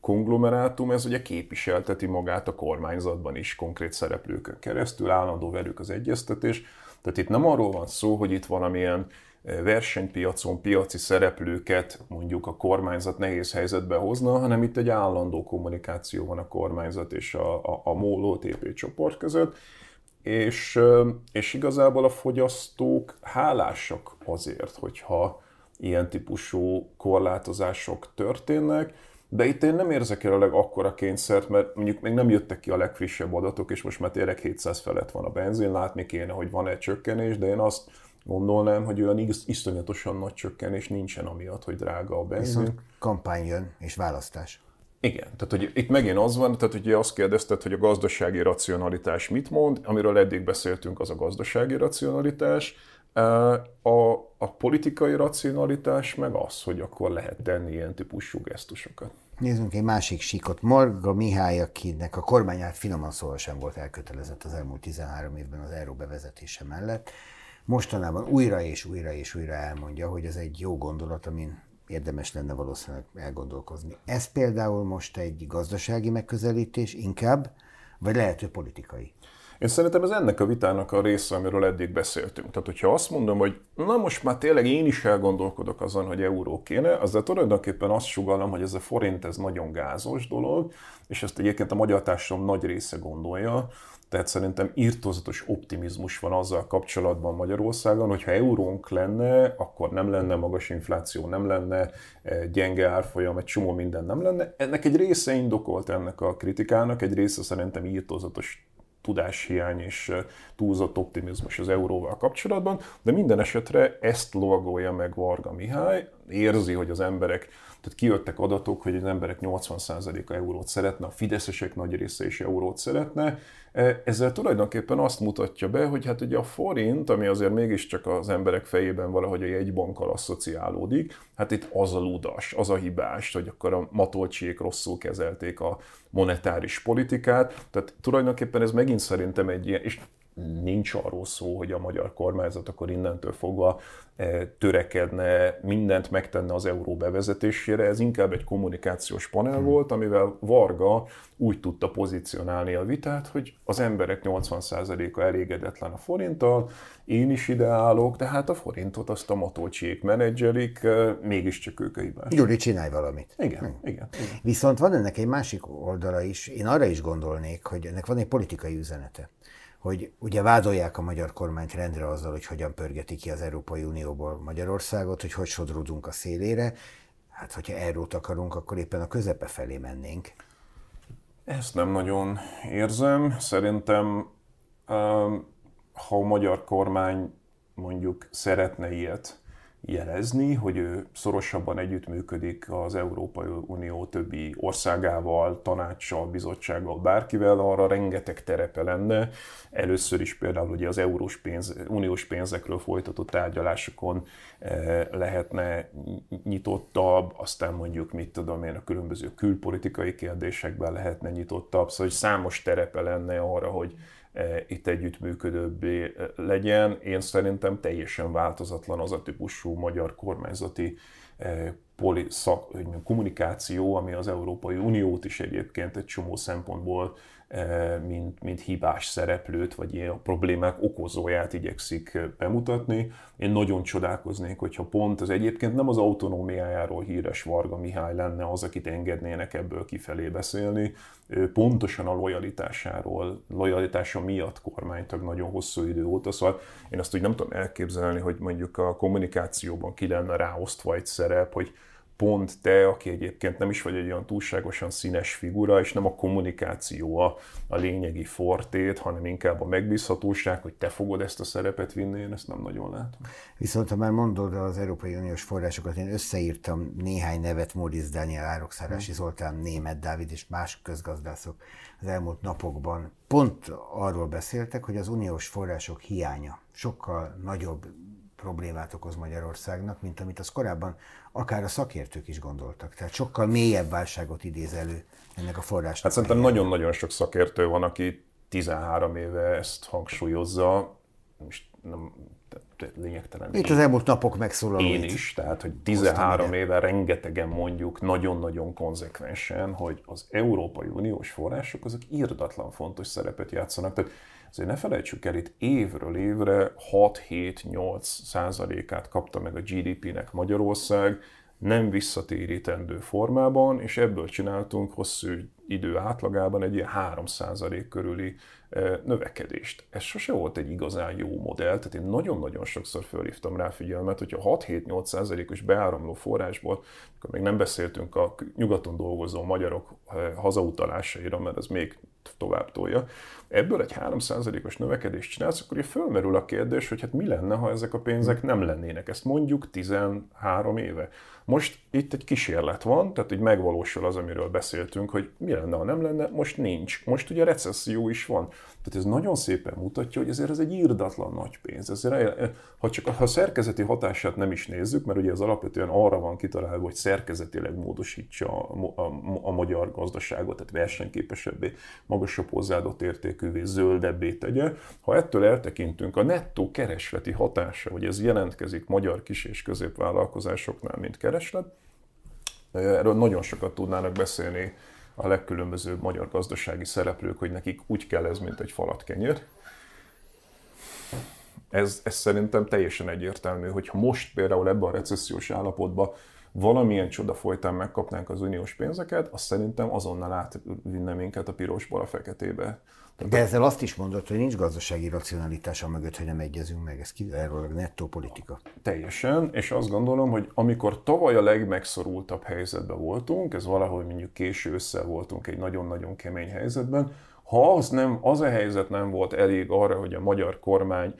konglomerátum, ez ugye képviselteti magát a kormányzatban is konkrét szereplőkön keresztül, állandó velük az egyeztetés, tehát itt nem arról van szó, hogy itt valamilyen eh, versenypiacon piaci szereplőket mondjuk a kormányzat nehéz helyzetbe hozna, hanem itt egy állandó kommunikáció van a kormányzat és a, a, a MOL OTP csoport között, és, eh, és igazából a fogyasztók hálásak azért, hogyha ilyen típusú korlátozások történnek, de itt én nem érzek jelenleg akkora kényszert, mert mondjuk még nem jöttek ki a legfrissebb adatok, és most már tényleg 700 felett van a benzin, látni kéne, hogy van egy csökkenés, de én azt gondolnám, hogy olyan iszonyatosan nagy csökkenés nincsen amiatt, hogy drága a benzin. Viszont kampány jön, és választás. Igen, tehát hogy itt megint az van, tehát hogy azt kérdezted, hogy a gazdasági racionalitás mit mond, amiről eddig beszéltünk, az a gazdasági racionalitás, a, a politikai racionalitás meg az, hogy akkor lehet tenni ilyen típusú gesztusokat. Nézzünk egy másik síkot. Marga Mihály, akinek a kormányát finoman szólva sem volt elkötelezett az elmúlt 13 évben az euró bevezetése mellett, mostanában újra és újra és újra elmondja, hogy ez egy jó gondolat, amin érdemes lenne valószínűleg elgondolkozni. Ez például most egy gazdasági megközelítés inkább, vagy lehet, hogy politikai? Én szerintem ez ennek a vitának a része, amiről eddig beszéltünk. Tehát, hogyha azt mondom, hogy na most már tényleg én is elgondolkodok azon, hogy euró kéne, azzal tulajdonképpen azt sugalom, hogy ez a forint ez nagyon gázos dolog, és ezt egyébként a magyar társadalom nagy része gondolja, tehát szerintem írtózatos optimizmus van azzal kapcsolatban Magyarországon, hogy ha eurónk lenne, akkor nem lenne magas infláció, nem lenne eh, gyenge árfolyam, egy csomó minden nem lenne. Ennek egy része indokolt ennek a kritikának, egy része szerintem írtózatos tudáshiány és túlzott optimizmus az euróval kapcsolatban, de minden esetre ezt lovagolja meg Varga Mihály, érzi, hogy az emberek, tehát kijöttek adatok, hogy az emberek 80%-a eurót szeretne, a fideszesek nagy része is eurót szeretne, E, ezzel tulajdonképpen azt mutatja be, hogy hát ugye a forint, ami azért mégiscsak az emberek fejében valahogy a jegybankkal asszociálódik, hát itt az a ludas, az a hibás, hogy akkor a matolcsiék rosszul kezelték a monetáris politikát, tehát tulajdonképpen ez megint szerintem egy ilyen, és nincs arról szó, hogy a magyar kormányzat akkor innentől fogva eh, törekedne, mindent megtenne az euró bevezetésére, ez inkább egy kommunikációs panel hmm. volt, amivel Varga úgy tudta pozícionálni a vitát, hogy az emberek 80%-a elégedetlen a forinttal, én is ide állok, de hát a forintot azt a matolcsiék menedzselik, eh, mégiscsak ők a hibás. Gyuri, csinálj valamit. Igen, hmm. igen, igen. Viszont van ennek egy másik oldala is, én arra is gondolnék, hogy ennek van egy politikai üzenete hogy ugye vádolják a magyar kormányt rendre azzal, hogy hogyan pörgeti ki az Európai Unióból Magyarországot, hogy hogy sodródunk a szélére. Hát, hogyha eurót akarunk, akkor éppen a közepe felé mennénk. Ezt nem nagyon érzem. Szerintem, ha a magyar kormány mondjuk szeretne ilyet, jelezni, hogy ő szorosabban együttműködik az Európai Unió többi országával, tanácssal, bizottsággal, bárkivel, arra rengeteg terepe lenne. Először is például ugye az eurós pénz, uniós pénzekről folytatott tárgyalásokon eh, lehetne nyitottabb, aztán mondjuk mit tudom én, a különböző külpolitikai kérdésekben lehetne nyitottabb, szóval hogy számos terepe lenne arra, hogy itt együttműködőbbé e, legyen. Én szerintem teljesen változatlan az a típusú magyar kormányzati e, poli, kommunikáció, ami az Európai Uniót is egyébként egy csomó szempontból mint, mint hibás szereplőt, vagy ilyen problémák okozóját igyekszik bemutatni. Én nagyon csodálkoznék, hogyha pont az egyébként nem az autonómiájáról híres Varga Mihály lenne az, akit engednének ebből kifelé beszélni, pontosan a lojalitásáról, lojalitása miatt kormánytag nagyon hosszú idő óta, szóval én azt úgy nem tudom elképzelni, hogy mondjuk a kommunikációban ki lenne ráosztva egy szerep, hogy pont te, aki egyébként nem is vagy egy olyan túlságosan színes figura, és nem a kommunikáció a, a lényegi fortét, hanem inkább a megbízhatóság, hogy te fogod ezt a szerepet vinni, én ezt nem nagyon látom. Viszont ha már mondod az Európai Uniós forrásokat, én összeírtam néhány nevet, Móriz Dániel, Árokszárás, hmm. Zoltán, Német Dávid és más közgazdászok az elmúlt napokban pont arról beszéltek, hogy az uniós források hiánya sokkal nagyobb problémát okoz Magyarországnak, mint amit az korábban akár a szakértők is gondoltak. Tehát sokkal mélyebb válságot idéz elő ennek a forrásnak. Hát szerintem nagyon-nagyon sok szakértő van, aki 13 éve ezt hangsúlyozza, és nem, lényegtelen. Itt az elmúlt napok megszólaló. Én is, tehát hogy 13 éve rengetegen mondjuk nagyon-nagyon konzekvensen, hogy az Európai Uniós források azok írdatlan fontos szerepet játszanak. Tehát Azért ne felejtsük el, itt évről évre 6-7-8 százalékát kapta meg a GDP-nek Magyarország, nem visszatérítendő formában, és ebből csináltunk hosszú idő átlagában egy ilyen 3% körüli növekedést. Ez sose volt egy igazán jó modell, tehát én nagyon-nagyon sokszor felhívtam rá figyelmet, hogyha 6-7-8%-os beáramló forrásból, akkor még nem beszéltünk a nyugaton dolgozó magyarok hazautalásairól, mert ez még tovább tolja, ebből egy 3%-os növekedést csinálsz, akkor ugye fölmerül a kérdés, hogy hát mi lenne, ha ezek a pénzek nem lennének. Ezt mondjuk 13 éve. Most itt egy kísérlet van, tehát így megvalósul az, amiről beszéltünk, hogy mi lenne, ha nem lenne, most nincs. Most ugye recesszió is van. Tehát ez nagyon szépen mutatja, hogy ezért ez egy írdatlan nagy pénz. Ezért, ha csak a szerkezeti hatását nem is nézzük, mert ugye az alapvetően arra van kitalálva, hogy szerkezetileg módosítsa a, a, a magyar gazdaságot, tehát versenyképesebbé, magasabb hozzáadott értékűvé, zöldebbé tegye. Ha ettől eltekintünk, a nettó keresleti hatása, hogy ez jelentkezik magyar kis- és középvállalkozásoknál, mint kereslet, erről nagyon sokat tudnának beszélni a legkülönbözőbb magyar gazdasági szereplők, hogy nekik úgy kell ez, mint egy falat kenyér. Ez, ez szerintem teljesen egyértelmű, hogy ha most például ebben a recessziós állapotban valamilyen csoda folytán megkapnánk az uniós pénzeket, azt szerintem azonnal átvinne minket a pirosból a feketébe. De ezzel azt is mondod, hogy nincs gazdasági racionalitása mögött, hogy nem egyezünk meg, ez kizárólag nettó politika. Teljesen, és azt gondolom, hogy amikor tavaly a legmegszorultabb helyzetben voltunk, ez valahogy mondjuk késő össze voltunk egy nagyon-nagyon kemény helyzetben, ha az, nem, az a helyzet nem volt elég arra, hogy a magyar kormány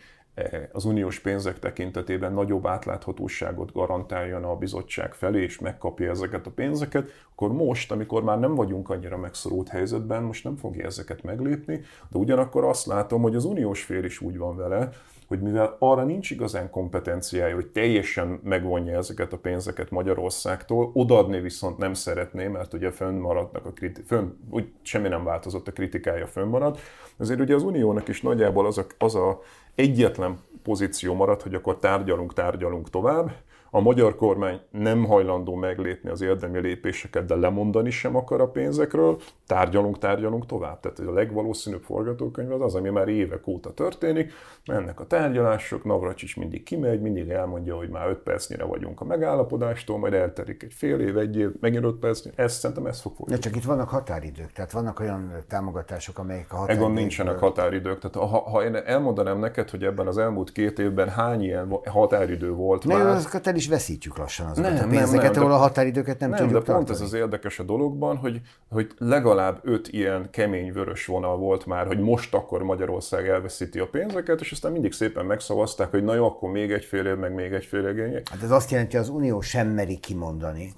az uniós pénzek tekintetében nagyobb átláthatóságot garantáljon a bizottság felé, és megkapja ezeket a pénzeket, akkor most, amikor már nem vagyunk annyira megszorult helyzetben, most nem fogja ezeket meglépni, de ugyanakkor azt látom, hogy az uniós fél is úgy van vele, hogy mivel arra nincs igazán kompetenciája, hogy teljesen megvonja ezeket a pénzeket Magyarországtól, odaadni viszont nem szeretné, mert ugye fönnmaradnak a kriti- fönn, úgy semmi nem változott, a kritikája fönnmarad. Ezért ugye az Uniónak is nagyjából az a, az a egyetlen pozíció marad, hogy akkor tárgyalunk, tárgyalunk tovább, a magyar kormány nem hajlandó meglépni az érdemi lépéseket, de lemondani sem akar a pénzekről, tárgyalunk, tárgyalunk tovább. Tehát a legvalószínűbb forgatókönyv az az, ami már évek óta történik, mennek a tárgyalások, Navracsics mindig kimegy, mindig elmondja, hogy már 5 percnyire vagyunk a megállapodástól, majd elterik egy fél év, egy év, megint 5 perc, ezt szerintem ez fog folytatni. csak itt vannak határidők, tehát vannak olyan támogatások, amelyek a határidők... Egon nincsenek határidők, tehát ha, ha én elmondanám neked, hogy ebben az elmúlt két évben hány ilyen határidő volt ne, már... azokat el is veszítjük lassan azokat nem, a pénzeket, nem, nem, ahol a határidőket nem, nem tudjuk de pont tartani. ez az érdekes a dologban, hogy, hogy legalább öt ilyen kemény vörös vonal volt már, hogy most akkor Magyarország elveszíti a pénzeket, és aztán mindig szépen megszavazták, hogy na jó, akkor még egy fél év, meg még egy fél év. Hát ez azt jelenti, hogy az Unió sem meri kimondani,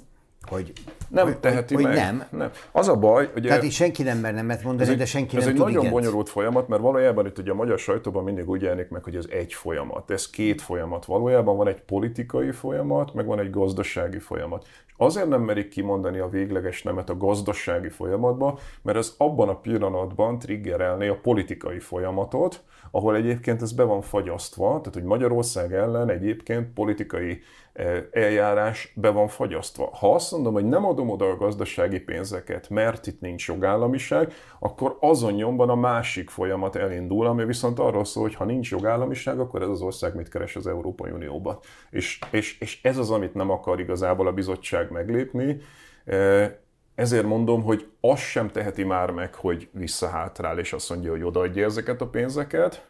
hogy, nem hogy, teheti hogy meg. Nem. nem. Az a baj, hogy... Tehát itt senki nem merne mert mondani, ez de senki ez nem egy tud nagyon igent. bonyolult folyamat, mert valójában itt ugye a magyar sajtóban mindig úgy jelenik meg, hogy ez egy folyamat. Ez két folyamat. Valójában van egy politikai folyamat, meg van egy gazdasági folyamat. És azért nem merik kimondani a végleges nemet a gazdasági folyamatba, mert ez abban a pillanatban triggerelné a politikai folyamatot, ahol egyébként ez be van fagyasztva, tehát hogy Magyarország ellen egyébként politikai eljárás be van fagyasztva. Ha azt mondom, hogy nem adom oda a gazdasági pénzeket, mert itt nincs jogállamiság, akkor azon nyomban a másik folyamat elindul, ami viszont arról szól, hogy ha nincs jogállamiság, akkor ez az ország mit keres az Európai Unióban. És, és, és ez az, amit nem akar igazából a bizottság meglépni. Ezért mondom, hogy azt sem teheti már meg, hogy visszahátrál, és azt mondja, hogy odaadja ezeket a pénzeket,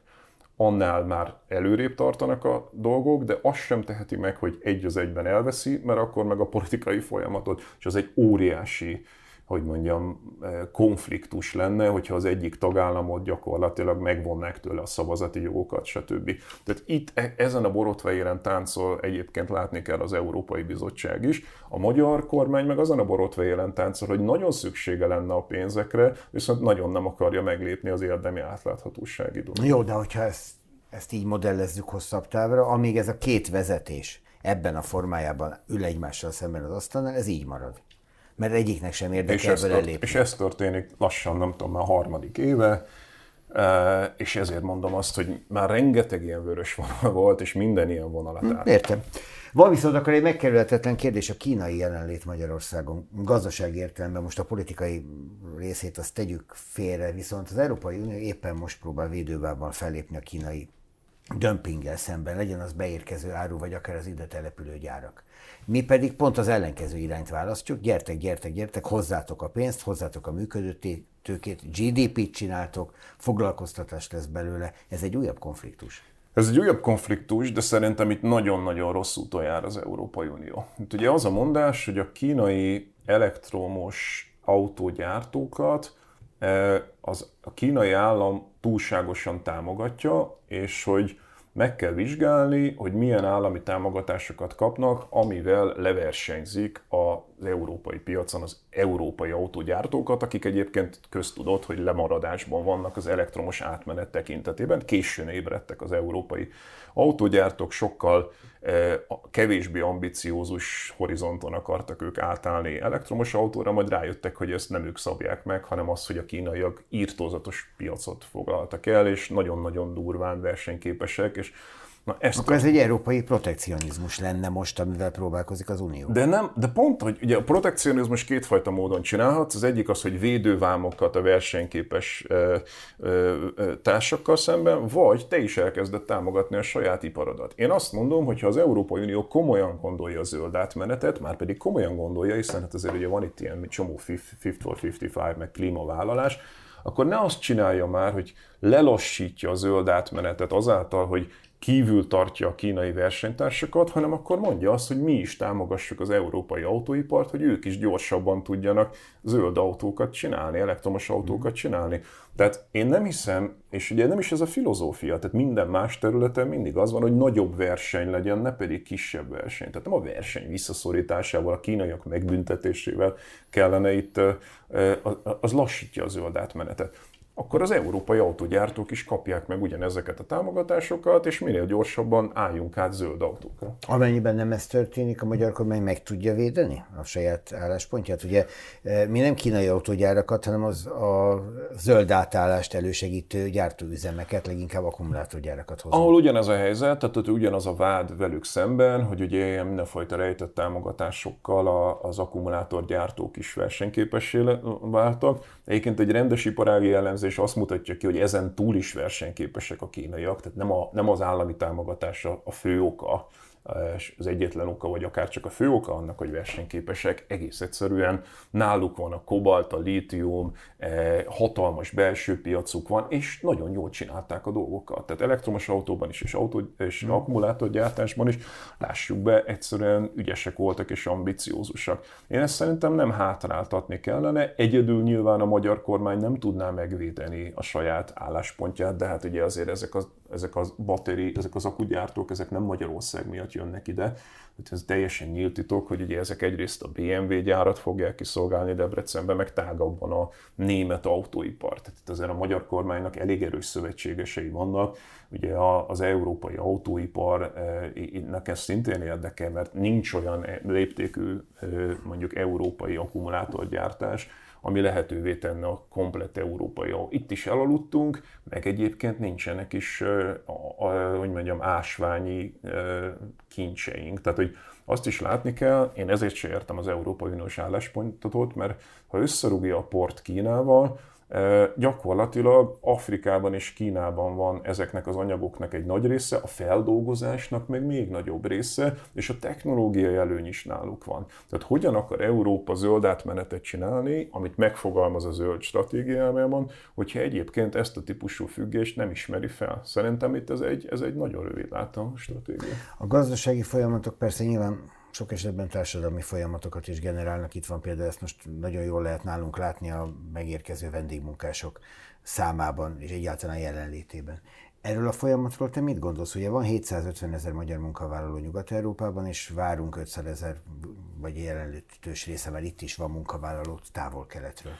annál már előrébb tartanak a dolgok, de azt sem teheti meg, hogy egy az egyben elveszi, mert akkor meg a politikai folyamatot, és az egy óriási hogy mondjam, eh, konfliktus lenne, hogyha az egyik tagállamot gyakorlatilag megvonnák tőle a szavazati jogokat, stb. Tehát itt e, ezen a borotva élen táncol egyébként látni kell az Európai Bizottság is. A magyar kormány meg azon a borotva élen táncol, hogy nagyon szüksége lenne a pénzekre, viszont nagyon nem akarja meglépni az érdemi átláthatósági dolgot. Jó, de hogyha ezt, ezt így modellezzük hosszabb távra, amíg ez a két vezetés ebben a formájában ül egymással szemben az asztalnál, ez így marad mert egyiknek sem érdekel ebből elépni. És ez történik lassan, nem tudom, már a harmadik éve, e, és ezért mondom azt, hogy már rengeteg ilyen vörös vonal (laughs) volt, és minden ilyen vonalat hm, át. Értem. Van viszont akkor egy megkerülhetetlen kérdés a kínai jelenlét Magyarországon. Gazdasági értelemben most a politikai részét azt tegyük félre, viszont az Európai Unió éppen most próbál védővában fellépni a kínai dömpinggel szemben, legyen az beérkező áru, vagy akár az ide települő gyárak. Mi pedig pont az ellenkező irányt választjuk, gyertek, gyertek, gyertek, hozzátok a pénzt, hozzátok a működő tőkét, GDP-t csináltok, foglalkoztatás lesz belőle. Ez egy újabb konfliktus. Ez egy újabb konfliktus, de szerintem itt nagyon-nagyon rossz úton jár az Európai Unió. Itt ugye az a mondás, hogy a kínai elektromos autógyártókat eh, az, a kínai állam túlságosan támogatja, és hogy meg kell vizsgálni, hogy milyen állami támogatásokat kapnak, amivel leversenyzik az európai piacon az európai autógyártókat, akik egyébként köztudott, hogy lemaradásban vannak az elektromos átmenet tekintetében. Későn ébredtek az európai autógyártók, sokkal eh, kevésbé ambiciózus horizonton akartak ők átállni elektromos autóra, majd rájöttek, hogy ezt nem ők szabják meg, hanem az, hogy a kínaiak írtózatos piacot foglaltak el, és nagyon-nagyon durván versenyképesek, és Na ezt Akkor ez egy európai protekcionizmus lenne most, amivel próbálkozik az Unió. De nem, de pont, hogy ugye a protekcionizmus kétfajta módon csinálhatsz. Az egyik az, hogy védővámokat a versenyképes ö, ö, ö, társakkal szemben, vagy te is elkezded támogatni a saját iparodat. Én azt mondom, hogy ha az Európai Unió komolyan gondolja a zöld átmenetet, már pedig komolyan gondolja, hiszen hát azért ugye van itt ilyen csomó 50-55, meg klímavállalás, akkor ne azt csinálja már, hogy lelassítja a zöld átmenetet azáltal, hogy kívül tartja a kínai versenytársakat, hanem akkor mondja azt, hogy mi is támogassuk az európai autóipart, hogy ők is gyorsabban tudjanak zöld autókat csinálni, elektromos autókat csinálni. Tehát én nem hiszem, és ugye nem is ez a filozófia, tehát minden más területen mindig az van, hogy nagyobb verseny legyen, ne pedig kisebb verseny. Tehát nem a verseny visszaszorításával, a kínaiak megbüntetésével kellene itt, az lassítja a zöld átmenetet akkor az európai autógyártók is kapják meg ugyanezeket a támogatásokat, és minél gyorsabban álljunk át zöld autókra. Amennyiben nem ez történik, a magyar kormány meg tudja védeni a saját álláspontját. Ugye e, mi nem kínai autógyárakat, hanem az a zöld átállást elősegítő gyártóüzemeket, leginkább akkumulátorgyárakat hozunk. Ahol ugyanez a helyzet, tehát ott ugyanaz a vád velük szemben, hogy ugye ilyen mindenfajta rejtett támogatásokkal az akkumulátorgyártók is versenyképessé váltak. Egyébként egy rendes iparági jellemző elemzés azt mutatja ki, hogy ezen túl is versenyképesek a kínaiak, tehát nem, a, nem az állami támogatás a, a fő oka, az egyetlen oka, vagy akár csak a fő oka annak, hogy versenyképesek, egész egyszerűen náluk van a kobalt, a lítium, e, hatalmas belső piacuk van, és nagyon jól csinálták a dolgokat. Tehát elektromos autóban is, és, autó, és mm. akkumulátorgyártásban is, lássuk be, egyszerűen ügyesek voltak és ambiciózusak. Én ezt szerintem nem hátráltatni kellene, egyedül nyilván a magyar kormány nem tudná megvédeni a saját álláspontját, de hát ugye azért ezek az ezek az batteri, ezek az akugyártók, ezek nem Magyarország miatt jönnek ide. Ez teljesen nyílt titok, hogy ugye ezek egyrészt a BMW gyárat fogják kiszolgálni Debrecenben, meg tágabban a német autóipar. Tehát itt azért a magyar kormánynak elég erős szövetségesei vannak. Ugye az európai autóipar, nekem szintén érdekel, mert nincs olyan léptékű mondjuk európai akkumulátorgyártás, ami lehetővé tenne a komplet európai. Itt is elaludtunk, meg egyébként nincsenek is, a, a, hogy mondjam, ásványi kincseink. Tehát, hogy azt is látni kell, én ezért sem értem az Európai Uniós álláspontot, mert ha összerúgja a port Kínával, Gyakorlatilag Afrikában és Kínában van ezeknek az anyagoknak egy nagy része, a feldolgozásnak meg még nagyobb része, és a technológiai előny is náluk van. Tehát hogyan akar Európa zöld átmenetet csinálni, amit megfogalmaz a zöld stratégiájában, hogyha egyébként ezt a típusú függést nem ismeri fel. Szerintem itt ez egy, ez egy nagyon rövid látom stratégia. A gazdasági folyamatok persze nyilván sok esetben társadalmi folyamatokat is generálnak. Itt van például, ezt most nagyon jól lehet nálunk látni a megérkező vendégmunkások számában és egyáltalán jelenlétében. Erről a folyamatról te mit gondolsz? Ugye van 750 ezer magyar munkavállaló Nyugat-Európában, és várunk 500 ezer, vagy jelenlétős része, mert itt is van munkavállaló távol-keletről.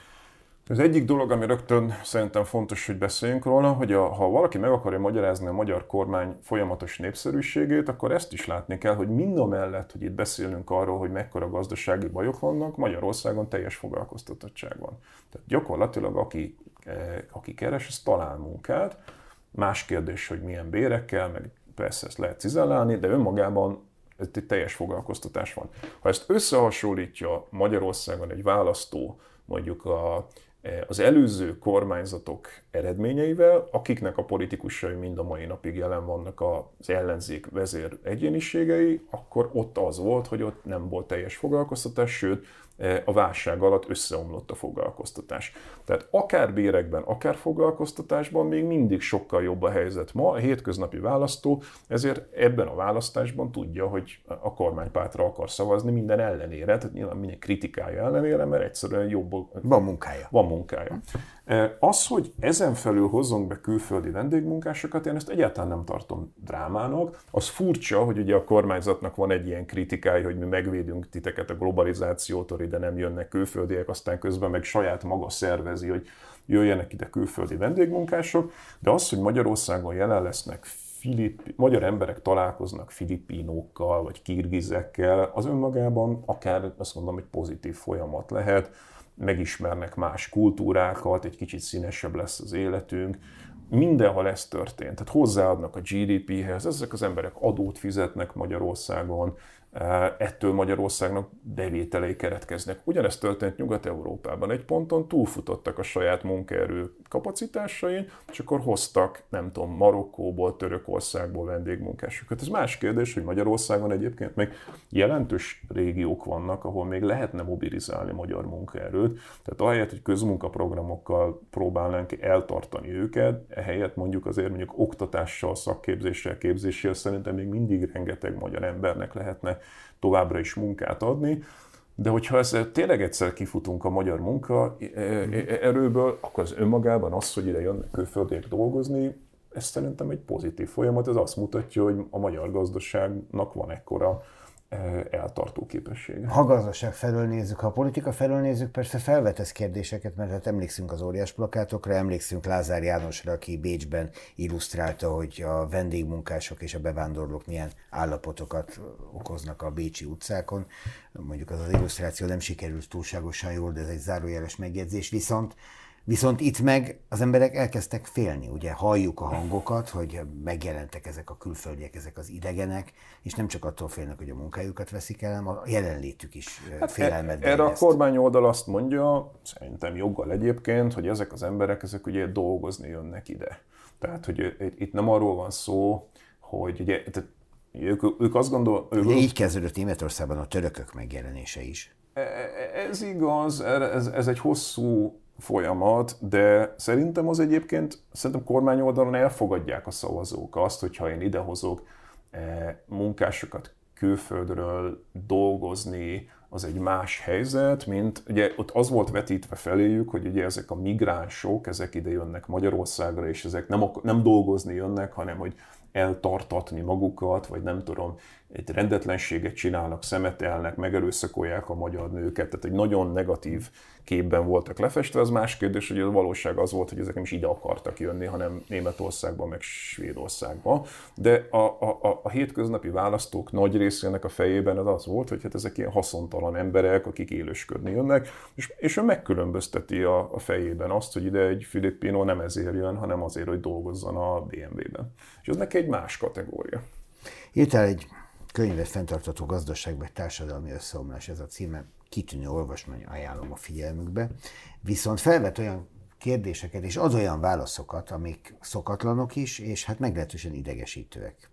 Az egyik dolog, ami rögtön szerintem fontos, hogy beszéljünk róla, hogy a, ha valaki meg akarja magyarázni a magyar kormány folyamatos népszerűségét, akkor ezt is látni kell, hogy mind a mellett, hogy itt beszélünk arról, hogy mekkora gazdasági bajok vannak, Magyarországon teljes foglalkoztatottság van. Tehát gyakorlatilag aki, eh, aki keres, az talál munkát. Más kérdés, hogy milyen bérekkel, meg persze ezt lehet cizellálni, de önmagában ez egy teljes foglalkoztatás van. Ha ezt összehasonlítja Magyarországon egy választó, mondjuk a az előző kormányzatok eredményeivel, akiknek a politikusai mind a mai napig jelen vannak az ellenzék vezér egyéniségei, akkor ott az volt, hogy ott nem volt teljes foglalkoztatás, sőt, a válság alatt összeomlott a foglalkoztatás. Tehát akár bérekben, akár foglalkoztatásban még mindig sokkal jobb a helyzet ma. A hétköznapi választó ezért ebben a választásban tudja, hogy a kormánypártra akar szavazni minden ellenére, tehát nyilván minden kritikája ellenére, mert egyszerűen jobb. Van munkája. Van munkája. Az, hogy ezen felül hozzunk be külföldi vendégmunkásokat, én ezt egyáltalán nem tartom drámának. Az furcsa, hogy ugye a kormányzatnak van egy ilyen kritikája, hogy mi megvédünk titeket a globalizációtól, ide nem jönnek külföldiek, aztán közben meg saját maga szervezi, hogy jöjjenek ide külföldi vendégmunkások, de az, hogy Magyarországon jelen lesznek Filippi, magyar emberek találkoznak filippinókkal vagy kirgizekkel, az önmagában akár azt mondom, egy pozitív folyamat lehet megismernek más kultúrákat, egy kicsit színesebb lesz az életünk. Mindenhol ez történt. Tehát hozzáadnak a GDP-hez, ezek az emberek adót fizetnek Magyarországon, ettől Magyarországnak bevételei keretkeznek. Ugyanezt történt Nyugat-Európában. Egy ponton túlfutottak a saját munkaerő kapacitásain, és akkor hoztak, nem tudom, Marokkóból, Törökországból vendégmunkásokat. Ez más kérdés, hogy Magyarországon egyébként még jelentős régiók vannak, ahol még lehetne mobilizálni magyar munkaerőt. Tehát ahelyett, hogy közmunkaprogramokkal próbálnánk eltartani őket, ehelyett mondjuk azért mondjuk oktatással, szakképzéssel, képzéssel szerintem még mindig rengeteg magyar embernek lehetne továbbra is munkát adni. De hogyha ezzel tényleg egyszer kifutunk a magyar munka e, e, erőből, akkor az önmagában az, hogy ide jönnek külföldiek dolgozni, ez szerintem egy pozitív folyamat, ez azt mutatja, hogy a magyar gazdaságnak van ekkora eltartó képessége. Ha gazdaság felől nézzük, ha a politika felől nézzük, persze felvetesz kérdéseket, mert hát emlékszünk az óriás plakátokra, emlékszünk Lázár Jánosra, aki Bécsben illusztrálta, hogy a vendégmunkások és a bevándorlók milyen állapotokat okoznak a bécsi utcákon. Mondjuk az az illusztráció nem sikerült túlságosan jól, de ez egy zárójeles megjegyzés. Viszont Viszont itt meg az emberek elkezdtek félni, ugye halljuk a hangokat, hogy megjelentek ezek a külföldiek, ezek az idegenek, és nem csak attól félnek, hogy a munkájukat veszik el, hanem a jelenlétük is hát félelmet e, Erre a kormány oldal azt mondja, szerintem joggal egyébként, hogy ezek az emberek, ezek ugye dolgozni jönnek ide. Tehát, hogy itt nem arról van szó, hogy ugye, tehát ők, ők azt gondol... Ők, ugye így kezdődött Németországban a törökök megjelenése is. E, e, ez igaz, ez, ez egy hosszú folyamat, de szerintem az egyébként, szerintem kormány oldalon elfogadják a szavazók azt, hogyha én idehozok eh, munkásokat külföldről dolgozni, az egy más helyzet, mint ugye ott az volt vetítve feléjük, hogy ugye ezek a migránsok, ezek ide jönnek Magyarországra, és ezek nem, nem dolgozni jönnek, hanem hogy eltartatni magukat, vagy nem tudom, egy rendetlenséget csinálnak, szemetelnek, megerőszakolják a magyar nőket, tehát egy nagyon negatív képben voltak lefestve. Az más kérdés, hogy a valóság az volt, hogy ezek nem is ide akartak jönni, hanem Németországba, meg Svédországba. De a, a, a, a hétköznapi választók nagy részének a fejében az az volt, hogy hát ezek ilyen haszontalan emberek, akik élősködni jönnek, és, és ő megkülönbözteti a, a fejében azt, hogy ide egy filippino nem ezért jön, hanem azért, hogy dolgozzon a BMW-ben. És ez neki egy más kategória. Írtál egy könyvet fenntartató gazdaság vagy társadalmi összeomlás, ez a címe, kitűnő olvasmány, ajánlom a figyelmükbe. Viszont felvet olyan kérdéseket, és ad olyan válaszokat, amik szokatlanok is, és hát meglehetősen idegesítőek.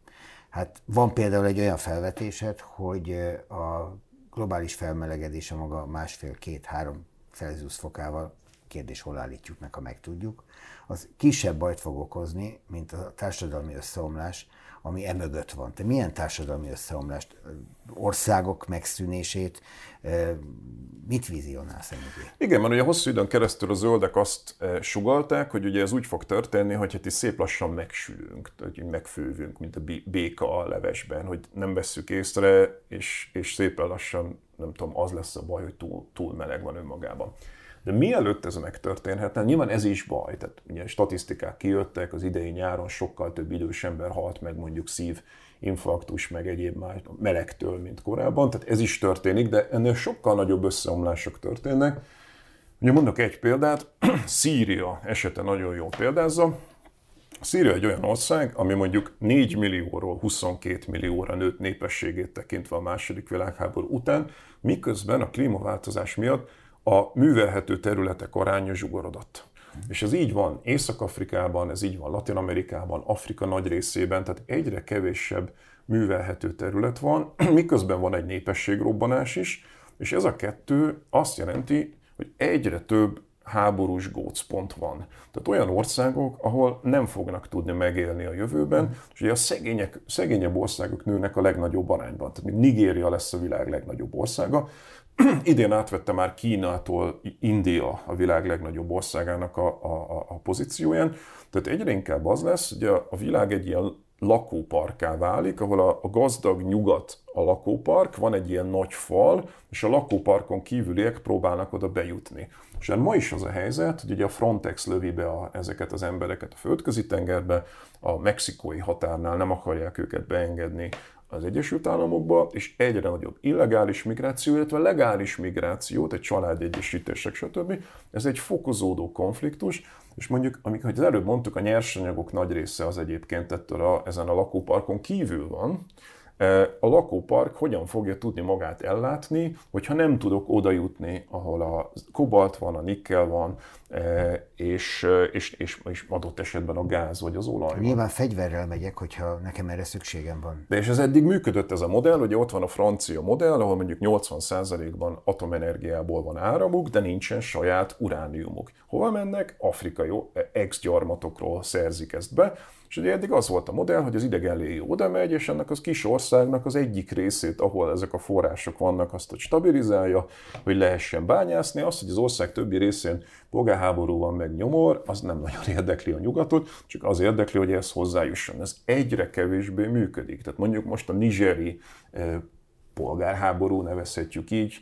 Hát van például egy olyan felvetésed, hogy a globális felmelegedése maga másfél-két-három Celsius fokával, kérdés hol állítjuk meg, ha megtudjuk, az kisebb bajt fog okozni, mint a társadalmi összeomlás, ami emögött van. Te milyen társadalmi összeomlást, országok megszűnését, mit vizionálsz emögé? Igen, mert ugye hosszú időn keresztül a zöldek azt sugalták, hogy ugye ez úgy fog történni, hogy hát szép lassan megsülünk, hogy megfővünk, mint a béka a levesben, hogy nem vesszük észre, és, és szépen lassan, nem tudom, az lesz a baj, hogy túl, túl meleg van önmagában. De mielőtt ez megtörténhetne, nyilván ez is baj. Tehát ugye statisztikák kijöttek, az idei nyáron sokkal több idős ember halt meg mondjuk szív infarktus, meg egyéb más melegtől, mint korábban. Tehát ez is történik, de ennél sokkal nagyobb összeomlások történnek. Ugye mondok egy példát, (clears throat) Szíria esete nagyon jó példázza. Szíria egy olyan ország, ami mondjuk 4 millióról 22 millióra nőtt népességét tekintve a második világháború után, miközben a klímaváltozás miatt a művelhető területek aránya zsugorodott. És ez így van Észak-Afrikában, ez így van Latin-Amerikában, Afrika nagy részében, tehát egyre kevésebb művelhető terület van, (clears throat) miközben van egy népességrobbanás is, és ez a kettő azt jelenti, hogy egyre több háborús gócpont van. Tehát olyan országok, ahol nem fognak tudni megélni a jövőben, és ugye a szegények, szegényebb országok nőnek a legnagyobb arányban. Tehát Nigéria lesz a világ legnagyobb országa, (clears throat) idén átvette már Kínától India a világ legnagyobb országának a, a, a pozícióján. Tehát egyre inkább az lesz, hogy a, világ egy ilyen lakóparká válik, ahol a, a gazdag nyugat a lakópark, van egy ilyen nagy fal, és a lakóparkon kívüliek próbálnak oda bejutni. És hát ma is az a helyzet, hogy ugye a Frontex lövi be a, ezeket az embereket a földközi tengerbe, a mexikói határnál nem akarják őket beengedni az Egyesült Államokba, és egyre nagyobb illegális migráció, illetve legális migráció, tehát családegyesítések, stb. Ez egy fokozódó konfliktus, és mondjuk, amikor az előbb mondtuk, a nyersanyagok nagy része az egyébként ettől a, ezen a lakóparkon kívül van, A lakópark hogyan fogja tudni magát ellátni, hogyha nem tudok oda jutni, ahol a kobalt van, a nikkel van, és, és, és, és adott esetben a gáz vagy az olaj. Nyilván fegyverrel megyek, hogyha nekem erre szükségem van. De és ez eddig működött ez a modell, ugye ott van a francia modell, ahol mondjuk 80%-ban atomenergiából van áramuk, de nincsen saját urániumuk. Hova mennek? Afrikai ex-gyarmatokról szerzik ezt be, és ugye eddig az volt a modell, hogy az idegen légi oda megy, és ennek az kis országnak az egyik részét, ahol ezek a források vannak, azt hogy stabilizálja, hogy lehessen bányászni. Azt, hogy az ország többi részén polgárháború van meg nyomor, az nem nagyon érdekli a nyugatot, csak az érdekli, hogy ez hozzájusson. Ez egyre kevésbé működik. Tehát mondjuk most a nigeri eh, polgárháború, nevezhetjük így,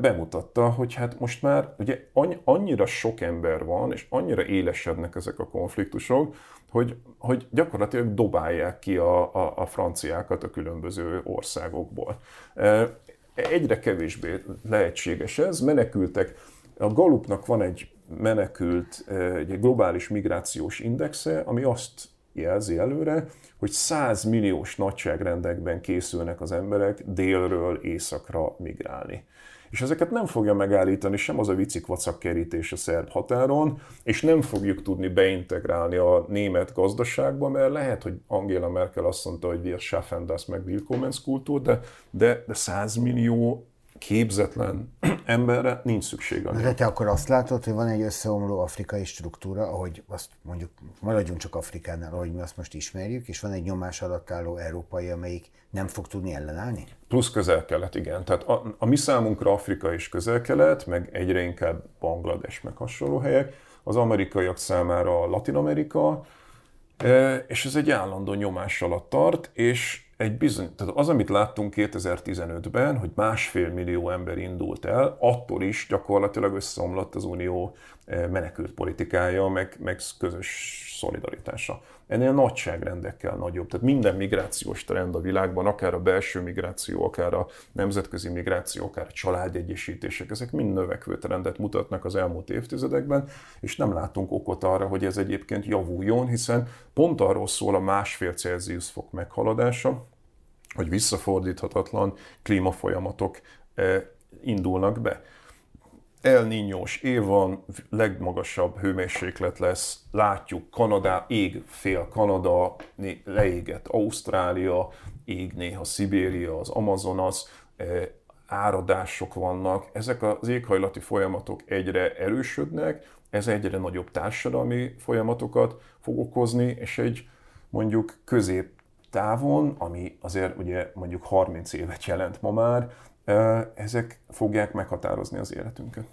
bemutatta, hogy hát most már ugye annyira sok ember van, és annyira élesednek ezek a konfliktusok, hogy, hogy gyakorlatilag dobálják ki a, a, a franciákat a különböző országokból. Egyre kevésbé lehetséges ez, menekültek. A Galupnak van egy menekült, egy globális migrációs indexe, ami azt jelzi előre, hogy 100 milliós nagyságrendekben készülnek az emberek délről északra migrálni. És ezeket nem fogja megállítani sem az a vicik kerítés a szerb határon, és nem fogjuk tudni beintegrálni a német gazdaságba, mert lehet, hogy Angela Merkel azt mondta, hogy wir schaffen das meg Willkommenskultúr, de, de, de 100 millió képzetlen emberre nincs szükség. De te akkor azt látod, hogy van egy összeomló afrikai struktúra, ahogy azt mondjuk, maradjunk csak Afrikánál, ahogy mi azt most ismerjük, és van egy nyomás alatt álló európai, amelyik nem fog tudni ellenállni? Plusz közel-kelet, igen. Tehát a, a mi számunkra Afrika és közel-kelet, meg egyre inkább Banglades, meg hasonló helyek, az amerikaiak számára Latin-Amerika, e, és ez egy állandó nyomás alatt tart, és egy bizony, tehát az, amit láttunk 2015-ben, hogy másfél millió ember indult el, attól is gyakorlatilag összeomlott az unió menekült politikája, meg, meg közös szolidaritása. Ennél nagyságrendekkel nagyobb. Tehát minden migrációs trend a világban, akár a belső migráció, akár a nemzetközi migráció, akár a családegyesítések, ezek mind növekvő trendet mutatnak az elmúlt évtizedekben, és nem látunk okot arra, hogy ez egyébként javuljon, hiszen pont arról szól a másfél Celsius fok meghaladása, hogy visszafordíthatatlan klímafolyamatok eh, indulnak be. El Niños év van, legmagasabb hőmérséklet lesz, látjuk Kanada, ég fél Kanada, leégett Ausztrália, ég néha Szibéria, az Amazonas, eh, áradások vannak, ezek az éghajlati folyamatok egyre erősödnek, ez egyre nagyobb társadalmi folyamatokat fog okozni, és egy mondjuk közép távon, ami azért ugye mondjuk 30 évet jelent ma már, ezek fogják meghatározni az életünket.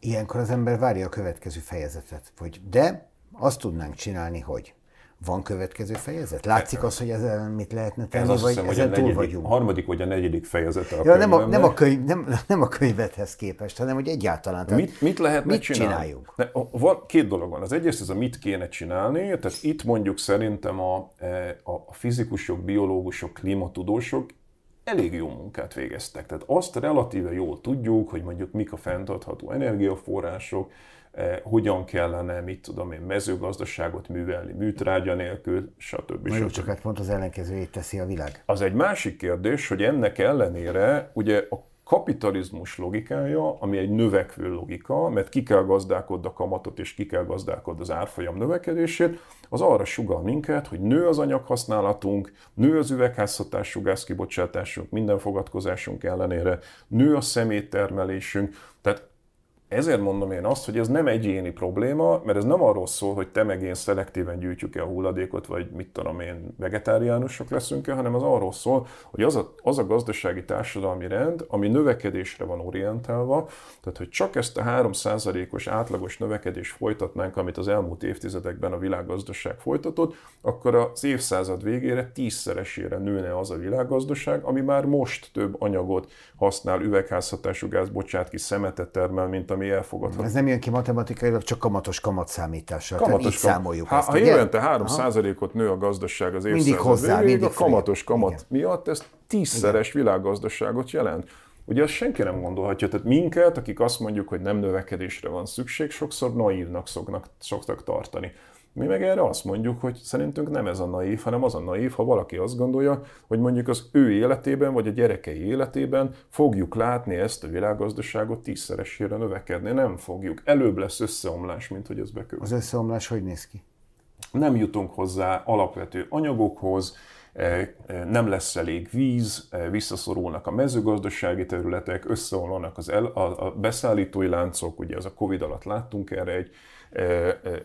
Ilyenkor az ember várja a következő fejezetet, hogy de azt tudnánk csinálni, hogy van következő fejezet? Látszik az, hogy ezzel mit lehetne tenni, Ez vagy hiszem, ezen túl vagyunk? A harmadik vagy a negyedik fejezet a ja, nem, a, nem, a könyv, nem, nem a könyvethez képest, hanem hogy egyáltalán. Tehát mit, mit lehetne mit csinálni? csináljunk? Ne, van, két dolog van. Az egyrészt ez a mit kéne csinálni, tehát itt mondjuk szerintem a, e, a, a fizikusok, biológusok, klímatudósok elég jó munkát végeztek. Tehát azt relatíve jól tudjuk, hogy mondjuk mik a fenntartható energiaforrások, Eh, hogyan kellene, mit tudom én, mezőgazdaságot művelni, műtrágya nélkül, stb. Nagyon csak hát pont az ellenkezőjét teszi a világ. Az egy másik kérdés, hogy ennek ellenére ugye a kapitalizmus logikája, ami egy növekvő logika, mert ki kell gazdálkodni a kamatot és ki kell gazdálkodni az árfolyam növekedését, az arra sugal minket, hogy nő az anyaghasználatunk, nő az üvegházhatású gázkibocsátásunk, minden fogadkozásunk ellenére, nő a szeméttermelésünk, tehát ezért mondom én azt, hogy ez nem egyéni probléma, mert ez nem arról szól, hogy te meg én szelektíven gyűjtjük-e a hulladékot, vagy mit tudom én, vegetáriánusok leszünk-e, hanem az arról szól, hogy az a, az a gazdasági társadalmi rend, ami növekedésre van orientálva, tehát hogy csak ezt a 3%-os átlagos növekedést folytatnánk, amit az elmúlt évtizedekben a világgazdaság folytatott, akkor az évszázad végére tízszeresére nőne az a világgazdaság, ami már most több anyagot használ, üvegházhatású gáz bocsát ki, szemetet termel, mint ami elfogadható. Ez nem jön ki matematikailag, csak kamatos kamatszámítással. Kamatos Tehát így kam- számoljuk ha, ezt, Ha évente 3 ot nő a gazdaság az évszázad mindig hozzá, végig, mindig a kamatos kamat Igen. miatt ez tízszeres Igen. világgazdaságot jelent. Ugye azt senki nem gondolhatja, tehát minket, akik azt mondjuk, hogy nem növekedésre van szükség, sokszor naívnak szoknak, szoktak tartani. Mi meg erre azt mondjuk, hogy szerintünk nem ez a naív, hanem az a naív, ha valaki azt gondolja, hogy mondjuk az ő életében, vagy a gyerekei életében fogjuk látni ezt a világgazdaságot tízszeresére növekedni. Nem fogjuk. Előbb lesz összeomlás, mint hogy ez bekövetkezik. Az összeomlás hogy néz ki? Nem jutunk hozzá alapvető anyagokhoz, nem lesz elég víz, visszaszorulnak a mezőgazdasági területek, összeomlanak az el, a, a beszállítói láncok, ugye az a Covid alatt láttunk erre egy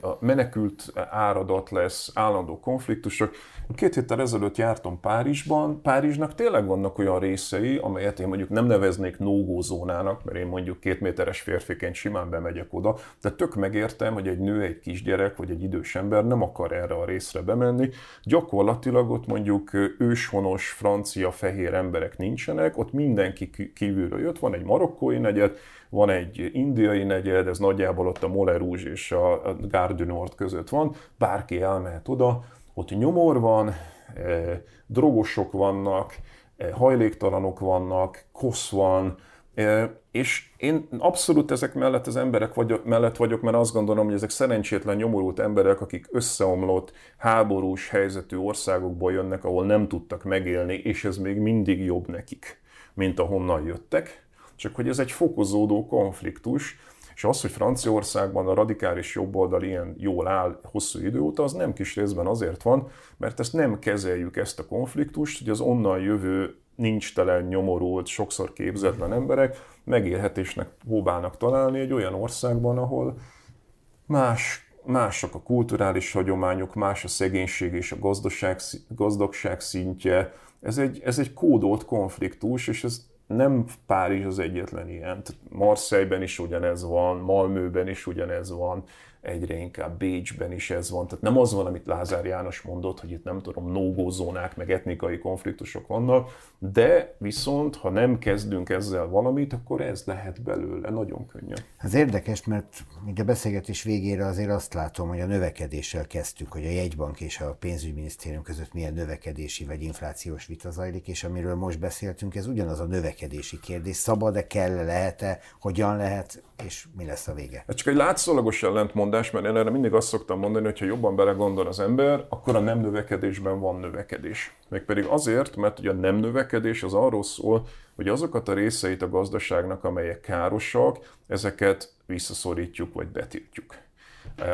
a menekült áradat lesz, állandó konfliktusok. Két héttel ezelőtt jártam Párizsban. Párizsnak tényleg vannak olyan részei, amelyet én mondjuk nem neveznék no zónának, mert én mondjuk két méteres férfiként simán bemegyek oda, de tök megértem, hogy egy nő, egy kisgyerek vagy egy idős ember nem akar erre a részre bemenni. Gyakorlatilag ott mondjuk őshonos, francia, fehér emberek nincsenek, ott mindenki kívülről jött, van egy marokkói negyed, van egy indiai negyed, ez nagyjából ott a Moulin Rouge és a Gare du Nord között van, bárki elmehet oda, ott nyomor van, eh, drogosok vannak, eh, hajléktalanok vannak, kosz van, és én abszolút ezek mellett az emberek vagyok, mellett vagyok, mert azt gondolom, hogy ezek szerencsétlen, nyomorult emberek, akik összeomlott, háborús helyzetű országokból jönnek, ahol nem tudtak megélni, és ez még mindig jobb nekik, mint ahonnan jöttek. Csak hogy ez egy fokozódó konfliktus, és az, hogy Franciaországban a radikális jobboldal ilyen jól áll hosszú idő óta, az nem kis részben azért van, mert ezt nem kezeljük ezt a konfliktust, hogy az onnan jövő nincs telen, nyomorult, sokszor képzetlen emberek megélhetésnek próbálnak találni egy olyan országban, ahol más, mások a kulturális hagyományok, más a szegénység és a gazdagság, gazdagság szintje. Ez egy, ez egy kódolt konfliktus, és ez nem Párizs az egyetlen ilyen. Marseille-ben is ugyanez van, Malmöben is ugyanez van, egyre inkább Bécsben is ez van. Tehát nem az van, amit Lázár János mondott, hogy itt nem tudom, no zónák, meg etnikai konfliktusok vannak, de viszont, ha nem kezdünk ezzel valamit, akkor ez lehet belőle nagyon könnyen. Ez érdekes, mert még a beszélgetés végére azért azt látom, hogy a növekedéssel kezdtük, hogy a jegybank és a pénzügyminisztérium között milyen növekedési vagy inflációs vita zajlik, és amiről most beszéltünk, ez ugyanaz a növekedési kérdés. Szabad-e, kell lehet-e, hogyan lehet, és mi lesz a vége? Ez csak egy látszólagos ellentmondás, mert én erre mindig azt szoktam mondani, hogy ha jobban belegondol az ember, akkor a nem növekedésben van növekedés. Mégpedig azért, mert ugye a nem növekedés az arról szól, hogy azokat a részeit a gazdaságnak, amelyek károsak, ezeket visszaszorítjuk vagy betiltjuk.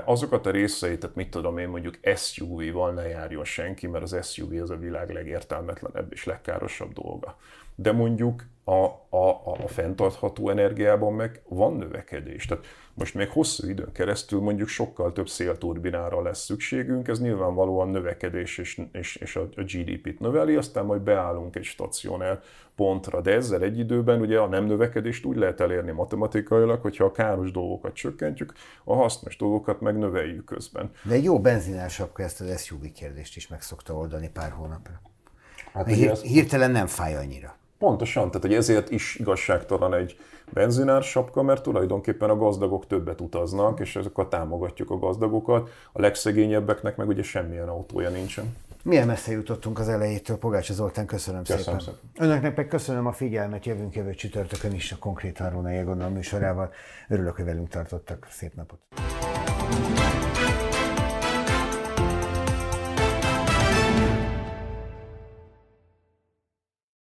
Azokat a részeit, tehát mit tudom én, mondjuk SUV-val ne járjon senki, mert az SUV az a világ legértelmetlenebb és legkárosabb dolga de mondjuk a, a, a fenntartható energiában meg van növekedés. Tehát most még hosszú időn keresztül mondjuk sokkal több szélturbinára lesz szükségünk, ez nyilvánvalóan növekedés és, és, és a, a GDP-t növeli, aztán majd beállunk egy stacionár pontra, de ezzel egy időben ugye a nem növekedést úgy lehet elérni matematikailag, hogyha a káros dolgokat csökkentjük, a hasznos dolgokat meg növeljük közben. De egy jó benzinásapka ezt az SUV kérdést is meg szokta oldani pár hónapra. Hát Hír. Hirtelen nem fáj annyira. Pontosan, tehát hogy ezért is igazságtalan egy benzinár sapka, mert tulajdonképpen a gazdagok többet utaznak, és ezeket támogatjuk a gazdagokat, a legszegényebbeknek meg ugye semmilyen autója nincsen. Milyen messze jutottunk az elejétől, Pogács Zoltán, köszönöm, köszönöm szépen. szépen. Önöknek meg köszönöm a figyelmet, jövünk jövő csütörtökön is a Konkrét Arróna Jegonnal műsorával. Örülök, hogy velünk tartottak. Szép napot!